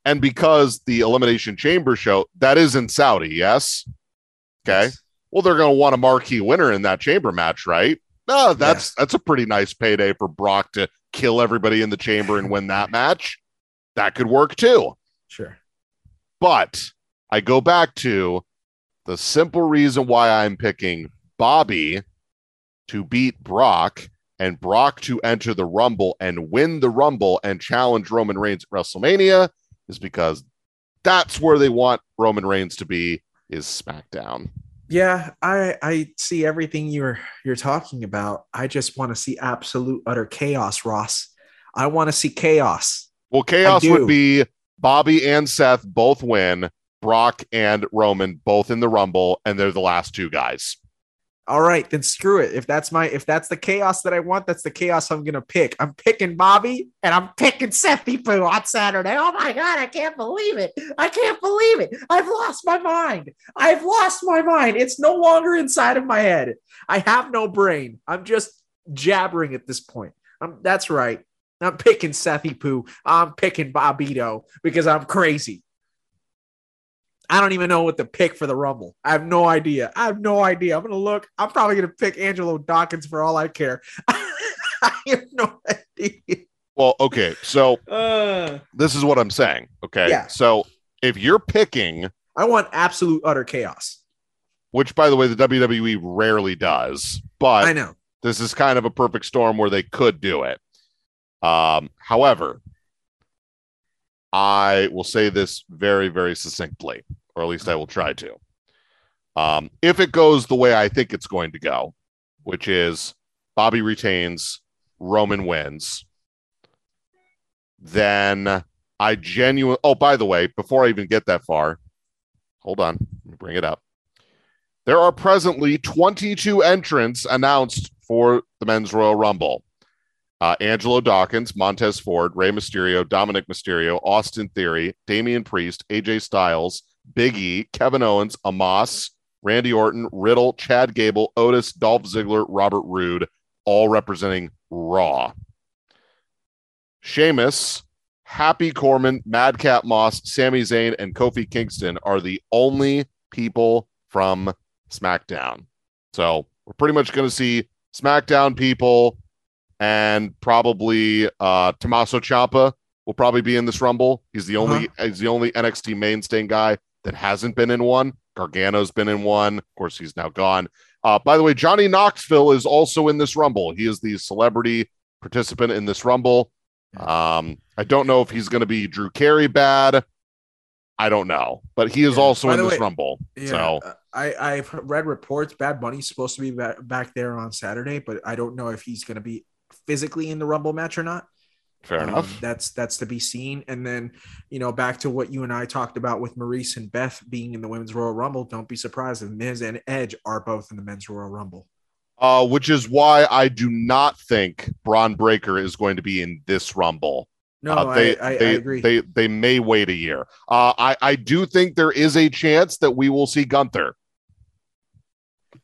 And because the Elimination Chamber show that is in Saudi, yes. Okay.
Yes.
Well, they're going to want a marquee winner in that chamber match, right? Ah, no, that's that's a pretty nice payday for Brock to kill everybody in the chamber and win that match. That could work too.
Sure.
But I go back to the simple reason why I'm picking Bobby to beat Brock and Brock to enter the Rumble and win the Rumble and challenge Roman Reigns at WrestleMania is because that's where they want Roman Reigns to be is SmackDown.
Yeah, I I see everything you're you're talking about. I just want to see absolute utter chaos, Ross. I want to see chaos.
Well, chaos would be Bobby and Seth both win, Brock and Roman both in the Rumble, and they're the last two guys.
All right, then screw it. If that's my if that's the chaos that I want, that's the chaos I'm gonna pick. I'm picking Bobby and I'm picking Seth Poo on Saturday. Oh my god, I can't believe it. I can't believe it. I've lost my mind. I've lost my mind. It's no longer inside of my head. I have no brain. I'm just jabbering at this point. I'm, that's right. I'm picking Sethy Poo. I'm picking Bobito because I'm crazy. I don't even know what to pick for the Rumble. I have no idea. I have no idea. I'm gonna look. I'm probably gonna pick Angelo Dawkins for all I care. I have no idea.
Well, okay, so
Uh,
this is what I'm saying. Okay.
Yeah.
So if you're picking,
I want absolute utter chaos.
which by the way, the WWE rarely does, but
I know.
this is kind of a perfect storm where they could do it. Um, however, I will say this very, very succinctly, or at least I will try to. Um, if it goes the way I think it's going to go, which is Bobby retains, Roman wins, then I genuinely. Oh, by the way, before I even get that far, hold on, let me bring it up. There are presently 22 entrants announced for the Men's Royal Rumble. Uh, Angelo Dawkins, Montez Ford, Rey Mysterio, Dominic Mysterio, Austin Theory, Damian Priest, AJ Styles, Big E, Kevin Owens, Amos, Randy Orton, Riddle, Chad Gable, Otis, Dolph Ziggler, Robert Roode, all representing Raw. Sheamus, Happy Corbin, Madcap Moss, Sami Zayn, and Kofi Kingston are the only people from SmackDown. So we're pretty much going to see SmackDown people and probably uh Tommaso Ciampa will probably be in this Rumble. He's the only he's the only NXT mainstay guy that hasn't been in one. Gargano's been in one. Of course, he's now gone. Uh, by the way, Johnny Knoxville is also in this Rumble. He is the celebrity participant in this Rumble. Um, I don't know if he's going to be Drew Carey bad. I don't know, but he is
Yeah.
also
By
in this
way-
Rumble.
Yeah,
So
uh, I I've read reports Bad Bunny's supposed to be back, back there on Saturday, but I don't know if he's going to be physically in the Rumble match or not.
Fair
Um,
enough.
That's that's to be seen. And then, you know, back to what you and I talked about with Maryse and Beth being in the Women's Royal Rumble. Don't be surprised if Miz and Edge are both in the Men's Royal Rumble.
Uh, which is why I do not think Bron Breakker is going to be in this Rumble.
No,
Uh, they,
I, I,
they,
I agree.
They they may wait a year. Uh, I I do think there is a chance that we will see Gunther.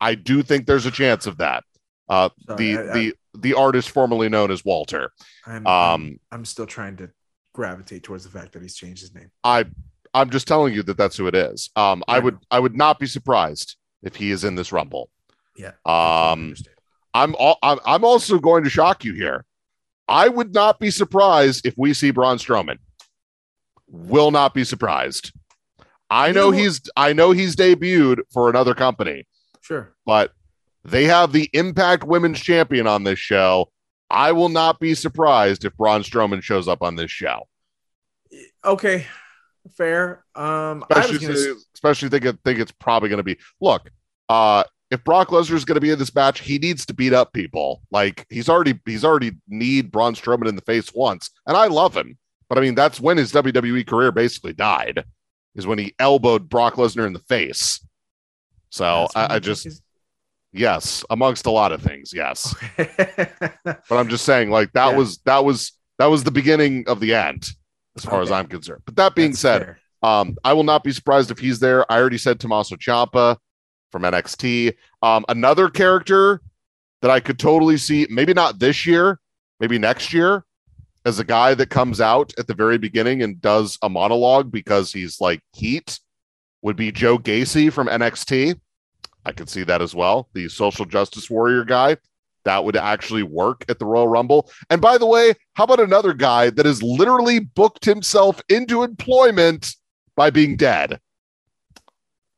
I do think there's a chance of that. Uh,
Sorry,
the
I-
the the artist formerly known as Walter.
I'm,
um,
I'm, still trying to gravitate towards the fact that he's changed his name.
I I'm just telling you that that's who it is. Um, I
I
would
know.
I would not be surprised if he is in this Rumble.
Yeah.
Um, I'm all, I'm I'm also going to shock you here. I would not be surprised if we see Braun Strowman. Will not be surprised. I
You
know
know
he's I know he's debuted for another company,
sure.
but they have the Impact Women's Champion on this show. I will not be surprised if Braun Strowman shows up on this show.
Okay. Fair. Um, I was
Especially,
gonna,
especially think it- think it's probably going to be. Look, uh, if Brock Lesnar is going to be in this match, he needs to beat up people. Like he's already he's already need Braun Strowman in the face once, and I love him. But I mean, that's when his WWE career basically died, is when he elbowed Brock Lesnar in the face. So I, I just yes, amongst a lot of things, yes. But I'm just saying, like that
Yeah.
was that was that was the beginning of the end, as far as I'm concerned. But that being
That's
said,
fair.
um, I will not be surprised if he's there. I already said Tommaso Ciampa from NXT. Um, another character that I could totally see, maybe not this year, maybe next year, as a guy that comes out at the very beginning and does a monologue because he's like heat would be Joe Gacy from NXT. I could see that as well. The social justice warrior guy. That would actually work at the Royal Rumble. And by the way, how about another guy that has literally booked himself into employment by being dead?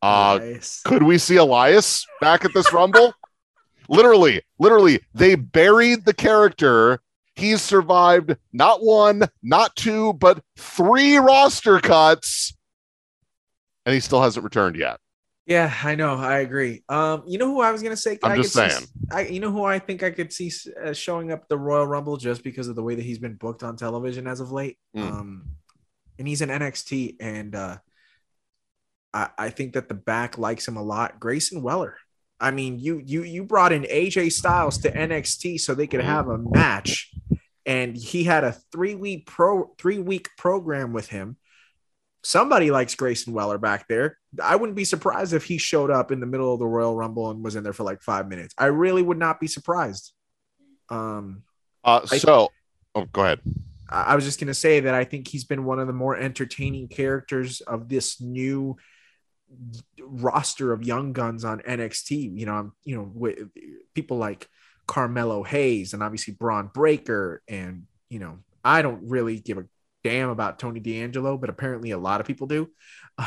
Uh,
Nice.
could we see Elias back at this Rumble? literally, literally, they buried the character. He's survived not one, not two, but three roster cuts, and he still hasn't returned yet.
Yeah, I know. I agree. Um, you know who I was gonna say?
I'm
I
just
could see-
saying.
I, you know who I think I could see uh, showing up the Royal Rumble just because of the way that he's been booked on television as of late.
Mm.
Um, and he's in NXT, and uh, I, I think that the back likes him a lot. Grayson Waller. I mean, you you you brought in AJ Styles to NXT so they could have a match, and he had a three week pro three week program with him. Somebody likes Grayson Waller back there. I wouldn't be surprised if he showed up in the middle of the Royal Rumble and was in there for like five minutes. I really would not be surprised. Um,
Uh,
I-
so, oh, go ahead.
I I was just gonna say that I think he's been one of the more entertaining characters of this new roster of young guns on NXT. You know, I'm you know with people like Carmelo Hayes and obviously Bron Breakker, and you know I don't really give a damn about Tony D'Angelo, but apparently a lot of people do.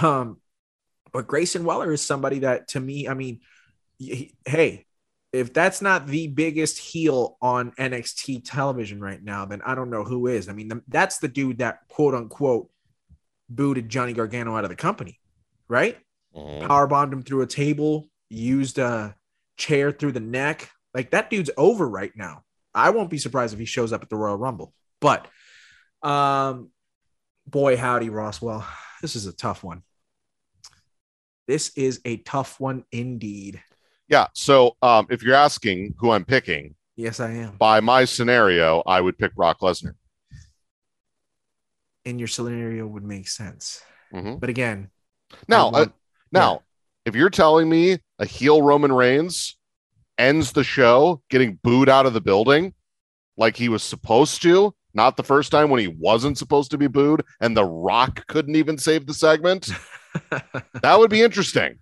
Um, but Grayson Waller is somebody that to me, I mean, he- hey, if that's not the biggest heel on NXT television right now, then I don't know who is. I mean, the, that's the dude that quote unquote booted Johnny Gargano out of the company, right?
Mhm.
Power bombed him through a table, used a chair through the neck. Like that dude's over right now. I won't be surprised if he shows up at the Royal Rumble. But um boy howdy Roswell. This is a tough one. This is a tough one indeed.
Yeah. So, um, if you're asking who I'm picking,
Yes, I am.
by my scenario, I would pick Brock Lesnar.
And your scenario would make sense.
Mhm.
But again,
Now,
want-
uh, now, if you're telling me a heel Roman Reigns ends the show getting booed out of the building like he was supposed to, not the first time when he wasn't supposed to be booed, and The Rock couldn't even save the segment, that would be interesting.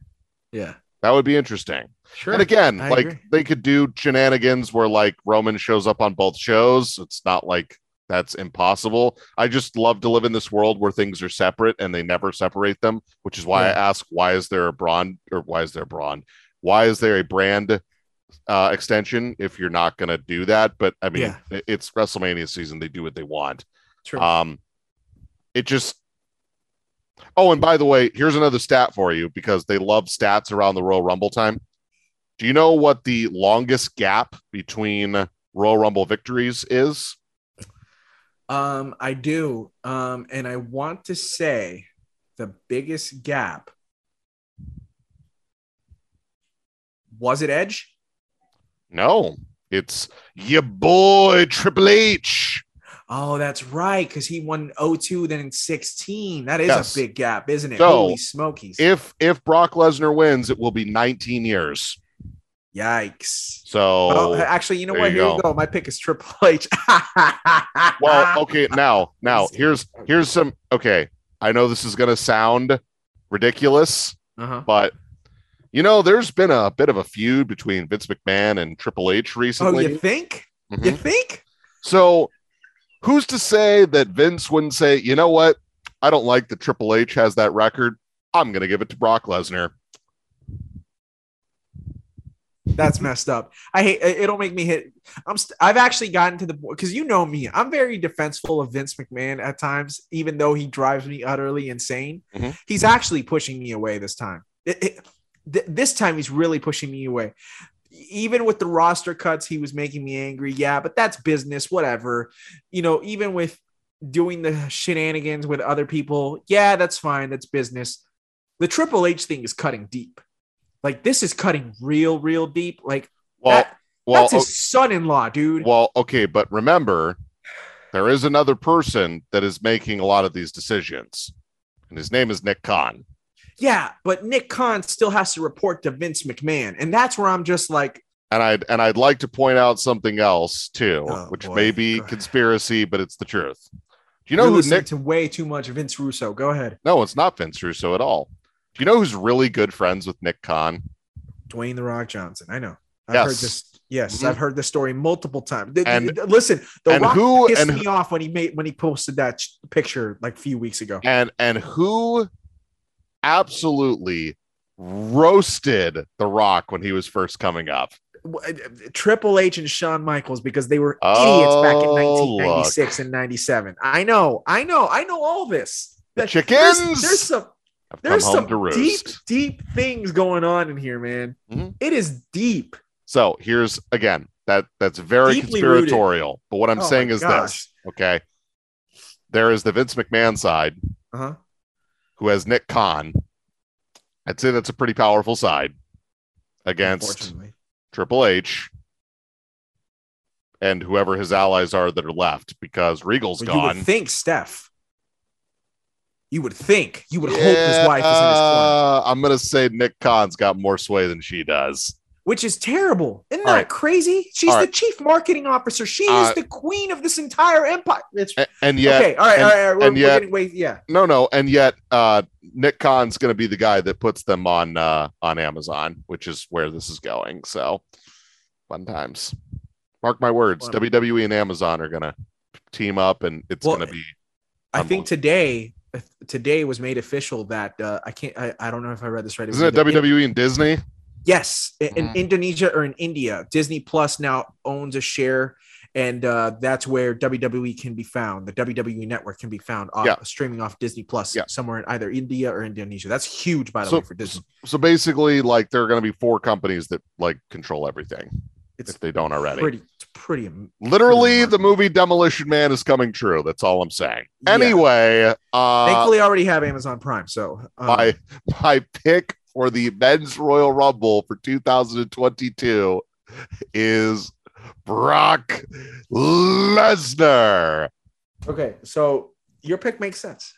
yeah,
That would be interesting.
sure.
And again,
I
like
agree.
they could do shenanigans where like Roman shows up on both shows. It's not like that's impossible. I just love to live in this world where things are separate and they never separate them, which is why I ask why is there a brawn or why is there a brawn? Why is there a brand uh extension if you're not going to do that? But I mean,
Yeah.
it's WrestleMania season, they do what they want.
True.
Um, it just. Oh, and by the way, here's another stat for you because they love stats around the Royal Rumble time. Do you know what the longest gap between Royal Rumble victories is?
Um, I do. Um, and I want to say the biggest gap was it Edge?
No, it's your boy Triple H.
Oh, that's right, because he won 02, then in 16. That is
Yes.
a big gap, isn't it?
So,
Holy smokies.
If if Brock Lesnar wins, it will be 19 years.
Yikes.
So
Well, actually, you know what?
you
Here you
go.
go. My pick is Triple H.
well, okay, now now here's here's some okay. I know this is gonna sound ridiculous,
uh-huh.
but you know, there's been a bit of a feud between Vince McMahon and Triple H recently.
Oh, you think?
Mhm.
You think?
So, who's to say that Vince wouldn't say, you know what? I don't like that Triple H has that record. I'm going to give it to Brock Lesnar.
That's messed up. I hate it- it'll make me hit. I'm st- I've actually gotten to the point because you know me. I'm very defenseful of Vince McMahon at times, even though he drives me utterly insane.
Mhm.
He's actually pushing me away this time. It- it- th- this time he's really pushing me away. Even with the roster cuts, he was making me angry. Yeah, but that's business. Whatever. You know, even with doing the shenanigans with other people, yeah, that's fine. That's business. The Triple H thing is cutting deep. Like this is cutting real, real deep. Like
Well,
that,
well,
that's his son-in-law, dude.
well, okay, but remember, there is another person that is making a lot of these decisions, and his name is Nick Khan.
Yeah, but Nick Khan still has to report to Vince McMahon, and that's where I'm just like,
and I'd and I'd like to point out something else too,
Oh,
which
boy.
may be conspiracy, but it's the truth. Do you know
know
who Nick?
to way too much Vince Russo. Go ahead.
No, it's not Vince Russo at all. Do you know who's really good friends with Nick Khan?
Dwayne the Rock Johnson. I know. I've
Yes.
heard this. Yes,
Mhm.
I've heard this story multiple times.
And-
listen, the
and
Rock
who-
pissed
and-
me off when he made when he posted that picture like a few weeks ago.
And and who absolutely roasted The Rock when he was first coming up?
Uh, Triple H and Shawn Michaels because they were idiots back in
Oh,
1996 and 97. I know, I know, I know all this.
The chickens
There's, some
have
there's some deep, deep things going on in here, man.
Mhm.
It is deep.
So here's again that that's very
Deeply rooted.
conspiratorial. But what I'm
Oh
saying is
gosh.
this, okay? There is the Vince McMahon side
Uh-huh.
Who has Nick Khan. I'd say that's a pretty powerful side against Triple H and whoever his allies are that are left because Regal's
Well, you
gone.
would think Steph. You would think. You would hope his wife is in his corner,
Uh, I'm gonna say Nick Khan's got more sway than she does.
Which is terrible. Isn't
All
that
right.
crazy? She's
All
the
right.
chief marketing officer. She
Uh,
is the queen of this entire empire. It's
And yet,
okay. All right.
and-
all right. all right. We're,
and yet-
way. Yeah.
no, no, and yet, uh, Nick Khan's gonna be the guy that puts them on uh, on Amazon, which is where this is going. So, fun times. Mark my words. WWE and Amazon are gonna team up, and it's
Well,
gonna be.
I think today, today was made official that uh, I can't. I, I don't know if I read this right.
Isn't it WWE and Disney?
Yes, in,
Mhm.
Indonesia or in India, Disney Plus now owns a share, and uh, that's where WWE can be found. The WWE network can be found off,
Yeah.
streaming off Disney Plus
Yeah.
somewhere in either India or Indonesia. That's huge, by the
So-
way, for Disney.
So basically, like there are going to be four companies that like control everything
It's
if they don't already.
pretty, it's pretty.
Literally,
pretty
the movie Demolition Man is coming true. That's all I'm saying.
Yeah.
Anyway, uh,
Thankfully, I already have Amazon Prime, so um,
my my pick for the men's Royal Rumble for 2022 is Brock Lesnar.
okay. So your pick makes sense.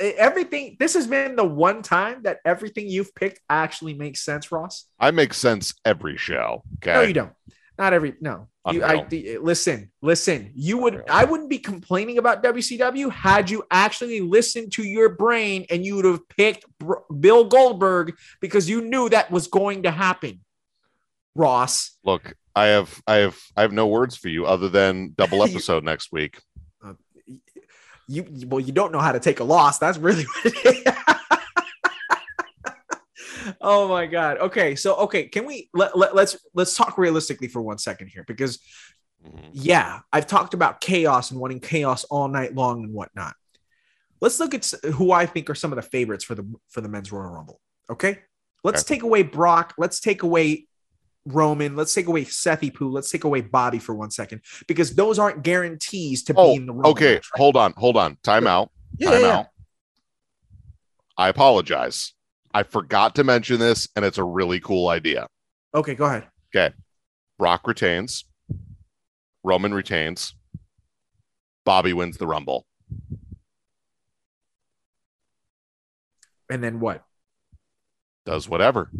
Everything. This has been the one time that everything you've picked actually makes sense, Ross.
I make sense every show. Okay.
No, you don't. Not every no. You, I, listen, listen. You would. I wouldn't be complaining about WCW had you actually listened to your brain and you would have picked Br- Bill Goldberg because you knew that was going to happen. Ross,
Look, I have I have I have no words for you other than double
You-
episode next week.
Uh, you well, you don't know how to take a loss. That's really what it is. Oh my god. Okay, so okay, can we let, let, let's let's talk realistically for one second here because
Mhm.
yeah, I've talked about chaos and wanting chaos all night long and whatnot. Let's look at who I think are some of the favorites for the for the men's Royal Rumble. Okay, let's take away Brock. Let's take away Roman. Let's take away Sethy Poo. Let's take away Bobby for one second because those aren't guarantees to
Oh,
be in the Rumble.
Okay,
match, right?
hold on, hold on. Time out.
Yeah,
Time
yeah, yeah.
out. I apologize. I forgot to mention this, and it's a really cool idea.
Okay, go ahead. Okay.
Brock retains, Roman retains, Bobby wins the Rumble.
And then what?
Does whatever.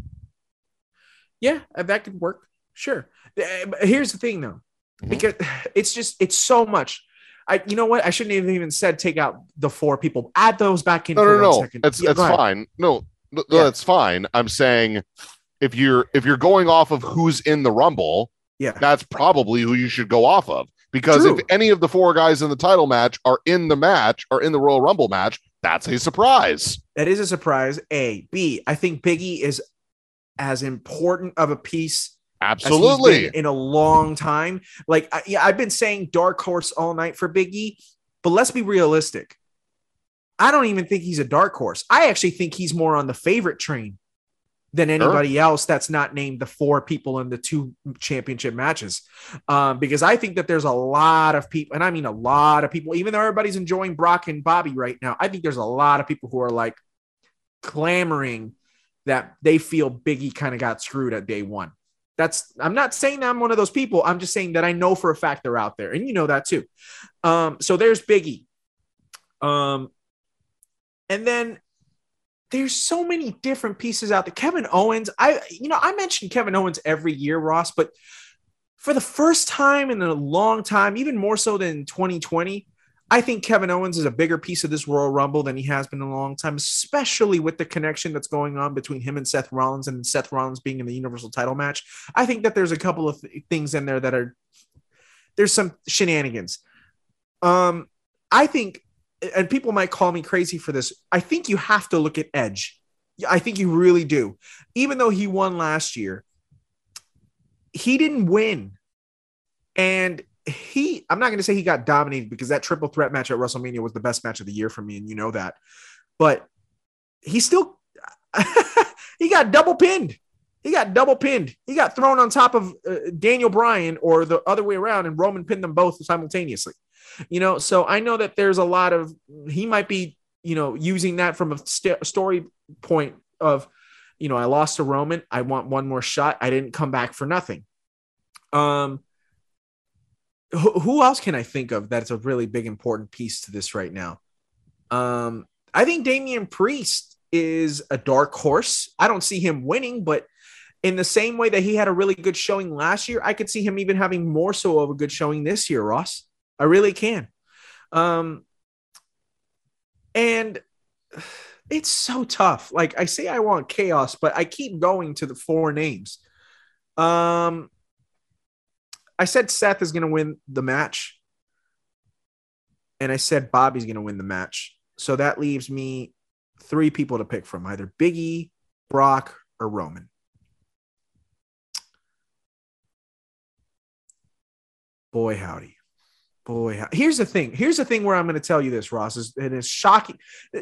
Yeah, uh, that could work. Sure. Uh, Here's the thing, though,
Mhm.
because it's just it's so much. I, you know what? I shouldn't have even said take out the four people. Add those back in.
No,
for
no, no.
second.
That's
Yeah, ahead.
fine. No, no,
Yeah.
that's fine. I'm saying if you're if you're going off of who's in the Rumble,
Yeah,
that's probably who you should go off of. Because
True.
if any of the four guys in the title match are in the match or in the Royal Rumble match, that's a surprise.
that is a surprise. A, B. I think Biggie is as important of a piece
Absolutely.
in a long time. Like, I, yeah, I've been saying dark horse all night for Biggie, but let's be realistic. I don't even think he's a dark horse. I actually think he's more on the favorite train than anybody else that's not named the four people in the two championship matches. Um, because I think that there's a lot of people, and I mean a lot of people, even though everybody's enjoying Brock and Bobby right now, I think there's a lot of people who are like clamoring that they feel Biggie kind of got screwed at day one. That's I'm not saying that I'm one of those people. I'm just saying that I know for a fact they're out there, and you know that too. Um, so there's Biggie. Um, and then there's so many different pieces out there. Kevin Owens, I you know, I mention Kevin Owens every year, Ross, but for the first time in a long time, even more so than 2020, I think Kevin Owens is a bigger piece of this Royal Rumble than he has been in a long time, especially with the connection that's going on between him and Seth Rollins and Seth Rollins being in the Universal title match. I think that there's a couple of th- things in there that are there's some shenanigans. Um, I think, and people might call me crazy for this. I think you have to look at Edge. I think you really do. Even though he won last year, he didn't win. And he, I'm not going to say he got dominated because that triple threat match at WrestleMania was the best match of the year for me. And you know that. But he still, he got double pinned. He got double pinned. He got thrown on top of uh, Daniel Bryan or the other way around, and Roman pinned them both simultaneously. You know, so I know that there's a lot of, he might be, you know, using that from a st- story point of, you know, I lost to Roman. I want one more shot. I didn't come back for nothing. Um, who, who else can I think of that's a really big important piece to this right now? Um, I think Damian Priest is a dark horse. I don't see him winning, but in the same way that he had a really good showing last year, I could see him even having more so of a good showing this year, Ross. I really can. Um, and it's so tough. Like I say, I want chaos, but I keep going to the four names. Um, I said Seth is going to win the match, and I said Bobby's going to win the match. So that leaves me three people to pick from either Biggie, Brock, or Roman. Boy, howdy. Boy, here's the thing. Here's the thing where I'm going to tell you this, Ross, is it is shocking.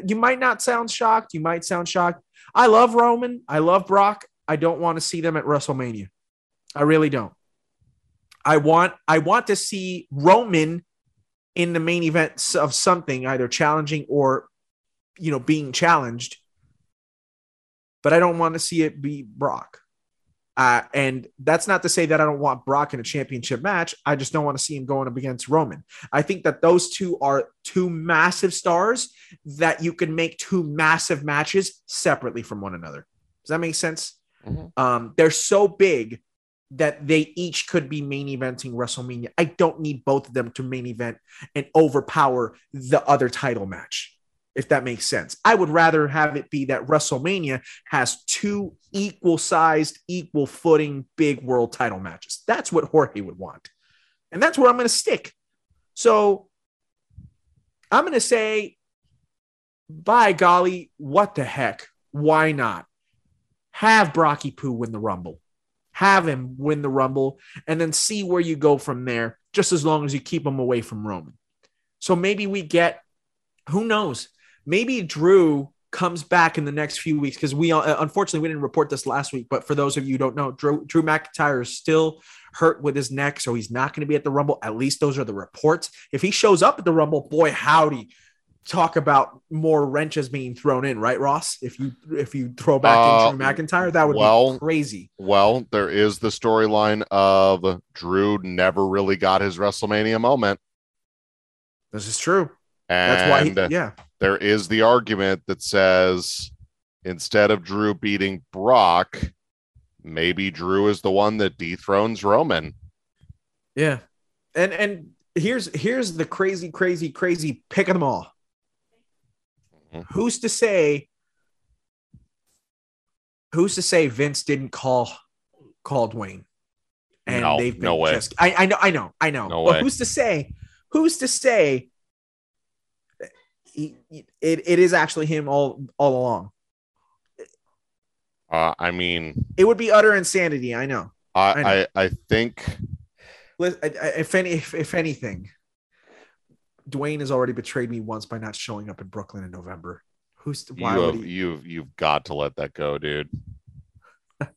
You might not sound shocked. You might sound shocked. I love Roman. I love Brock. I don't want to see them at WrestleMania. I really don't. I want I want to see Roman in the main event of something, either challenging or you know being challenged. But I don't want to see it be Brock. Uh, and that's not to say that I don't want Brock in a championship match. I just don't want to see him going up against Roman. I think that those two are two massive stars that you can make two massive matches separately from one another. Does that make sense? Mm-hmm. Um, they're so big that they each could be main eventing WrestleMania. I don't need both of them to main event and overpower the other title match if that makes sense. I would rather have it be that WrestleMania has two equal sized, equal footing, big world title matches. That's what Jorge would want. And that's where I'm going to stick. So I'm going to say, by golly, what the heck? Why not? Have Brocky Poo win the Rumble. Have him win the Rumble and then see where you go from there, just as long as you keep him away from Roman. So maybe we get, who knows? Maybe Drew comes back in the next few weeks because we uh, unfortunately we didn't report this last week. But for those of you who don't know, Drew, Drew McIntyre is still hurt with his neck, so he's not going to be at the Rumble. At least those are the reports. If he shows up at the Rumble, boy howdy, talk about more wrenches being thrown in, right, Ross? If you if you throw back uh, in Drew McIntyre, that would well, be crazy.
Well, there is the storyline of Drew never really got his WrestleMania moment.
This is true.
And That's why, he, yeah, there is the argument that says instead of Drew beating Brock, maybe Drew is the one that dethrones Roman.
Yeah. And and here's here's the crazy, crazy, crazy pick of them all. Mm-hmm. Who's to say who's to say Vince didn't call call Dwayne? And no, they've been no way. Just, I, I know, I know, I know. No but way. who's to say? Who's to say he, it, it is actually him all all along.
Uh, I mean,
it would be utter insanity. I know.
I I, know. I, I think.
If any, if, if anything, Dwayne has already betrayed me once by not showing up in Brooklyn in November. Who's
why
you
have, he... you've you've got to let that go, dude.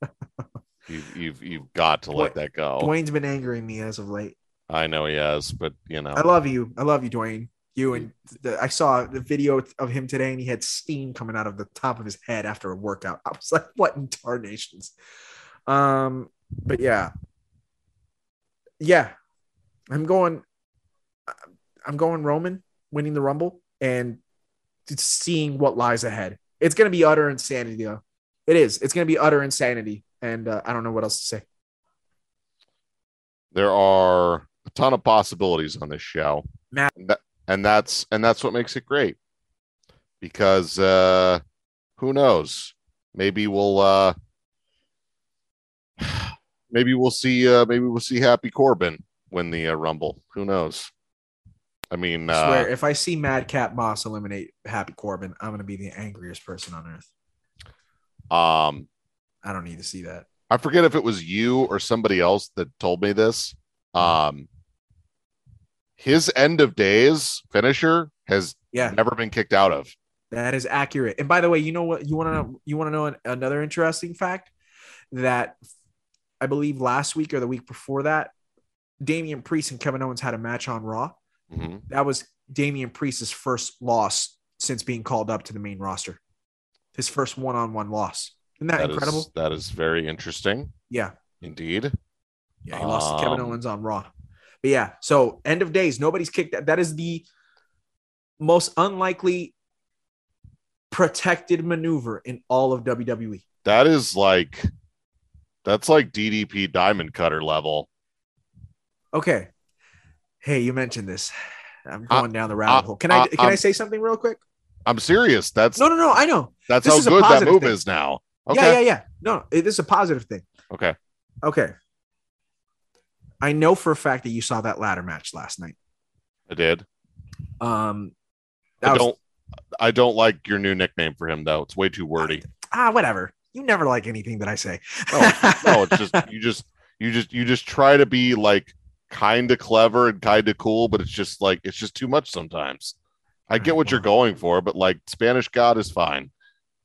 you've you've you've got to Dwayne, let that go.
Dwayne's been angering me as of late.
I know he has, but you know,
I love you. I love you, Dwayne you and the, I saw the video of him today and he had steam coming out of the top of his head after a workout. I was like, what in tarnations? Um, but yeah. Yeah. I'm going I'm going Roman winning the Rumble and seeing what lies ahead. It's gonna be utter insanity, though. It is. It's gonna be utter insanity, and uh, I don't know what else to say.
There are a ton of possibilities on this show,
Matt.
that, and that's and that's what makes it great. Because uh, who knows? Maybe we'll uh, maybe we'll see uh, maybe we'll see Happy Corbin win the uh, Rumble. Who knows? I mean,
I swear,
uh,
if I see Madcap Moss eliminate Happy Corbin, I'm gonna be the angriest person on earth.
um,
I don't need to see that.
I forget if it was you or somebody else that told me this. Um, his end of days finisher has
Yeah,
never been kicked out of.
that is accurate. And by the way, you know what? You want to know? You want to know an, another interesting fact that I believe last week or the week before that, Damian Priest and Kevin Owens had a match on Raw.
Mhm.
That was Damian Priest's first loss since being called up to the main roster. His first one-on-one loss. Isn't that,
That is-
incredible?
that is very interesting
Yeah.
indeed.
Yeah, he lost to Kevin
Um,
Owens on Raw. But yeah, so end of days, nobody's kicked that. That is the most unlikely protected maneuver in all of. WWE.
That is like that's like DDP Diamond Cutter level.
Okay. Hey, you mentioned this. I'm going down the rabbit
uh,
hole. Can I
uh,
can I
um,
say something real quick?
I'm serious. That's
No, no, no. I know.
that's
this
how good that move
thing.
is now. Okay.
Yeah, yeah, yeah. No, it is a positive thing.
Okay.
Okay. I know for a fact that you saw that ladder match last night.
I did.
Um,
I
was-
don't I don't like your new nickname for him though. It's way too wordy.
ah, whatever. You never like anything that I say.
No, no, it's just you just you just you just try to be like kind of clever and kind of cool, but it's just like it's just too much sometimes. I get what you're going for, but like Spanish God is fine.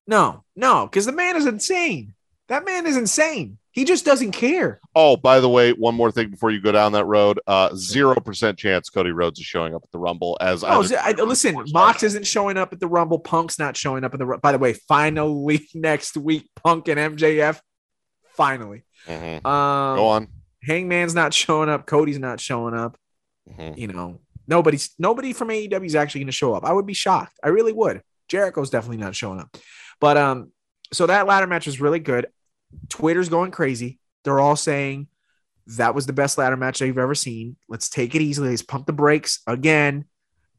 No, no, because the man is insane. That man is insane. He just doesn't care.
Oh, by the way, one more thing before you go down that road. Uh zero percent chance Cody Rhodes is showing up at the Rumble as either-
I, listen, Mox isn't showing up at the Rumble. Punk's not showing up in the. By the way, finally next week, Punk and MJF. Finally,
Mhm.
um,
Go on.
Hangman's not showing up. Cody's not showing up.
Mhm.
You know, nobody's nobody from AEW is actually going to show up. I would be shocked. I really would. Jericho's definitely not showing up. But um, so that ladder match was really good. Twitter's going crazy. They're all saying that was the best ladder match they've ever seen. Let's take it easily. Let's pump the brakes again.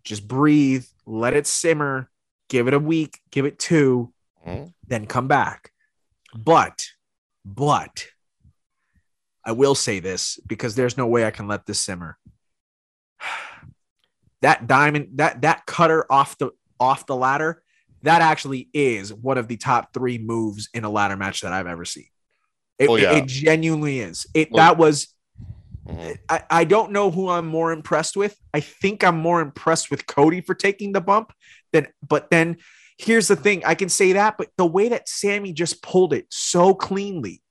Just breathe. Let it simmer. Give it a week. Give it two.
Mhm.
Then come back. But, but I will say this because there's no way I can let this simmer. That diamond, that that cutter off the off the ladder, that actually is one of the top three moves in a ladder match that I've ever seen. It,
Oh, yeah.
it, it genuinely is. It
Well-
that was
Mhm.
I, I don't know who I'm more impressed with. I think I'm more impressed with Cody for taking the bump than but then here's the thing. I can say that, but the way that Sammy just pulled it so cleanly.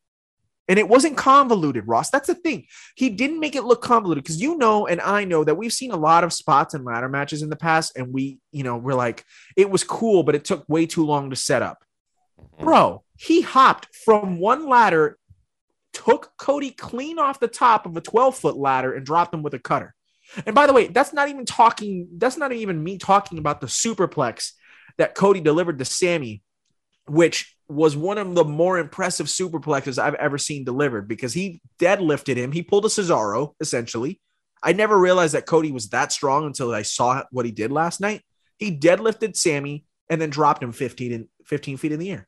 And it wasn't convoluted, Ross. That's the thing. He didn't make it look convoluted because you know, and I know that we've seen a lot of spots and ladder matches in the past, and we, you know, we're like, it was cool, but it took way too long to set up.
Mhm.
Bro, he hopped from one ladder, took Cody clean off the top of a 12 foot ladder and dropped him with a cutter. And by the way, that's not even talking, that's not even me talking about the superplex that Cody delivered to Sammy, which was one of the more impressive superplexes I've ever seen delivered because he deadlifted him. He pulled a Cesaro, essentially. I never realized that Cody was that strong until I saw what he did last night. He deadlifted Sammy and then dropped him 15 in 15 feet in the air.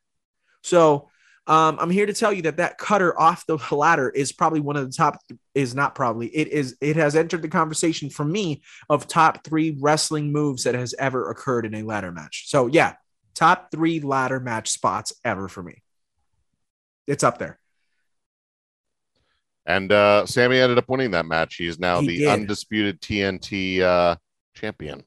So um, I'm here to tell you that that cutter off the ladder is probably one of the top. Is not probably it is. It has entered the conversation for me of top three wrestling moves that has ever occurred in a ladder match. So yeah, top three ladder match spots ever for me. It's up there.
And uh Sammy ended up winning that match. He's now
He
the
did.
undisputed TNT uh champion.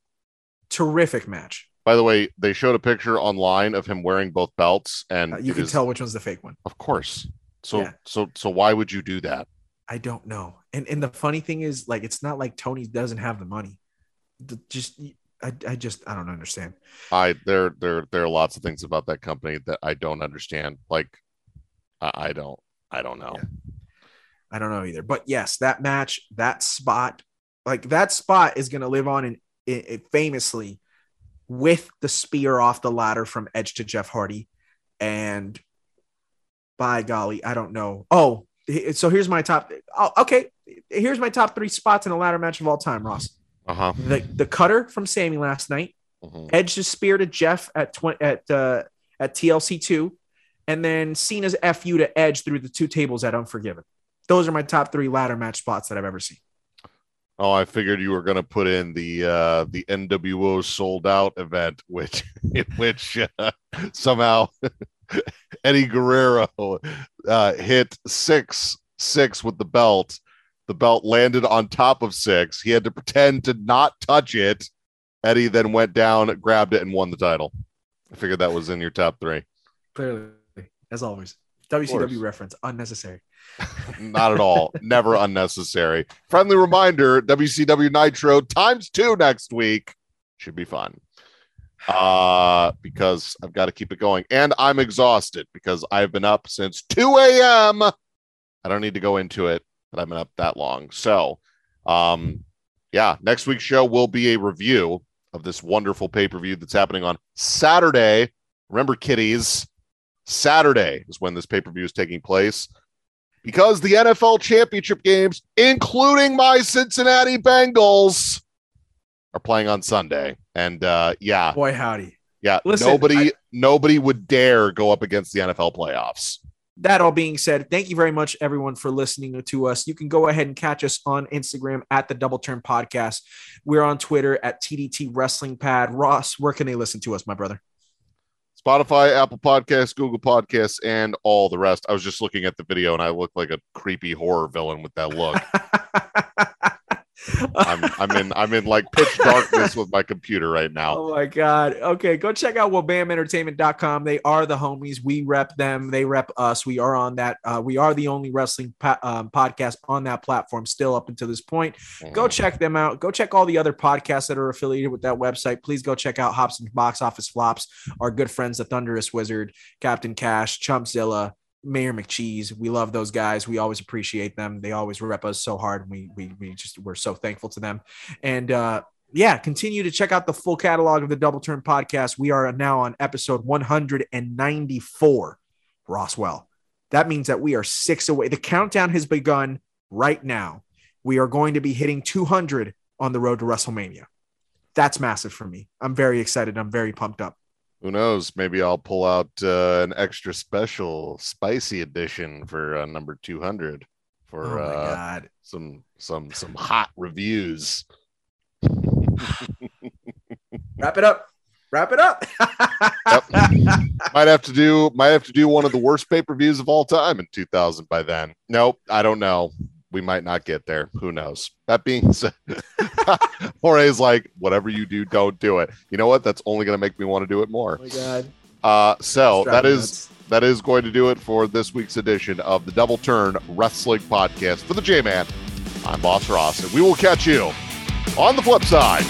Terrific match.
By the way, they showed a picture online of him wearing both belts, and
Uh, you can
is-
tell which one's the fake one.
of course. So,
Yeah.
so, so, why would you do that?
I don't know. And and the funny thing is, like, it's not like Tony doesn't have the money. The- just I, I just I don't understand.
I there, there, there are lots of things about that company that I don't understand. Like, I, I don't, I don't know.
Yeah. I don't know either. But yes, that match, that spot, like that spot is going to live on in, in, in famously with the spear off the ladder from Edge to Jeff Hardy. And by golly, I don't know. Oh, so here's my top. Oh, okay, here's my top three spots in a ladder match of all time, Ross.
Uh-huh.
The the cutter from Sammy last night.
Mhm.
Edge just speared at Jeff at tw- at uh, at TLC two, and then Cena's fu to Edge through the two tables at Unforgiven. Those are my top three ladder match spots that I've ever seen.
Oh, I figured you were going to put in the uh, the NWO Souled Out event, which in which uh, somehow Eddie Guerrero uh, hit Syxx Syxx with the belt. The belt landed on top of Syxx. He had to pretend to not touch it. Eddie then went down, grabbed it, and won the title. I figured that was in your top three.
Clearly, as always. WCW reference unnecessary.
Not at all. Never unnecessary. Friendly reminder WCW Nitro times two next week. Should be fun. Uh, because I've got to keep it going. And I'm exhausted because I've been up since 2 a.m. I don't need to go into it, but I've been up that long. So, um, yeah, next week's show will be a review of this wonderful pay per view that's happening on Saturday. Remember, kiddies, Saturday is when this pay per view is taking place because the NFL championship games, including my Cincinnati Bengals, are playing on Sunday. And uh, yeah,
Boy, howdy.
yeah,
Listen,
nobody,
I-
nobody would dare go up against the NFL playoffs.
That all being said, thank you very much, everyone, for listening to us. You can go ahead and catch us on Instagram at the Double Turn Podcast. We're on Twitter at TDT Wrestling Pad. Ross, where can they listen to us, my brother?
Spotify, Apple Podcasts, Google Podcasts, and all the rest. I was just looking at the video and I look like a creepy horror villain with that look. I'm, I'm in I'm in like pitch darkness with my computer right now.
Oh my god. Okay, go check out WabamEntertainment.com. They are the homies. We rep them. They rep us. We are on that. Uh, we are the only wrestling po- um, podcast on that platform still up until this point. Mm.
Go
check them out. Go check all the other podcasts that are affiliated with that website. Please go check out Hobson's Box Office Flops. Our good friends, the Thunderous Wizard, Captain Cash, Chumpzilla. Mayor McCheese. We love those guys. We always appreciate them. They always rep us so hard. We we we just we're so thankful to them. And uh yeah, continue to check out the full catalog of the Double Turn podcast. We are now on episode 194, Roswell. That means that we are six away. The countdown has begun right now. We are going to be hitting 200 on the road to WrestleMania. That's massive for me. I'm very excited. I'm very pumped up.
Who knows? Maybe I'll pull out uh, an extra special spicy edition for uh, number 200 for
oh
uh, some some some hot reviews.
Wrap it up. Wrap it up.
might have to do might have to do one of the worst pay-per-views of all time in 2000 by then. Nope, I don't know. We might not get there. Who knows? That being said, Jorge's like, whatever you do, don't do it. You know what? That's only going to make me want to do it more.
Oh my God.
Uh, so that is
nuts.
that is going to do it for this week's edition of the Double Turn Wrestling Podcast for the J Man. I'm Boss Ross, and we will catch you on the flip side.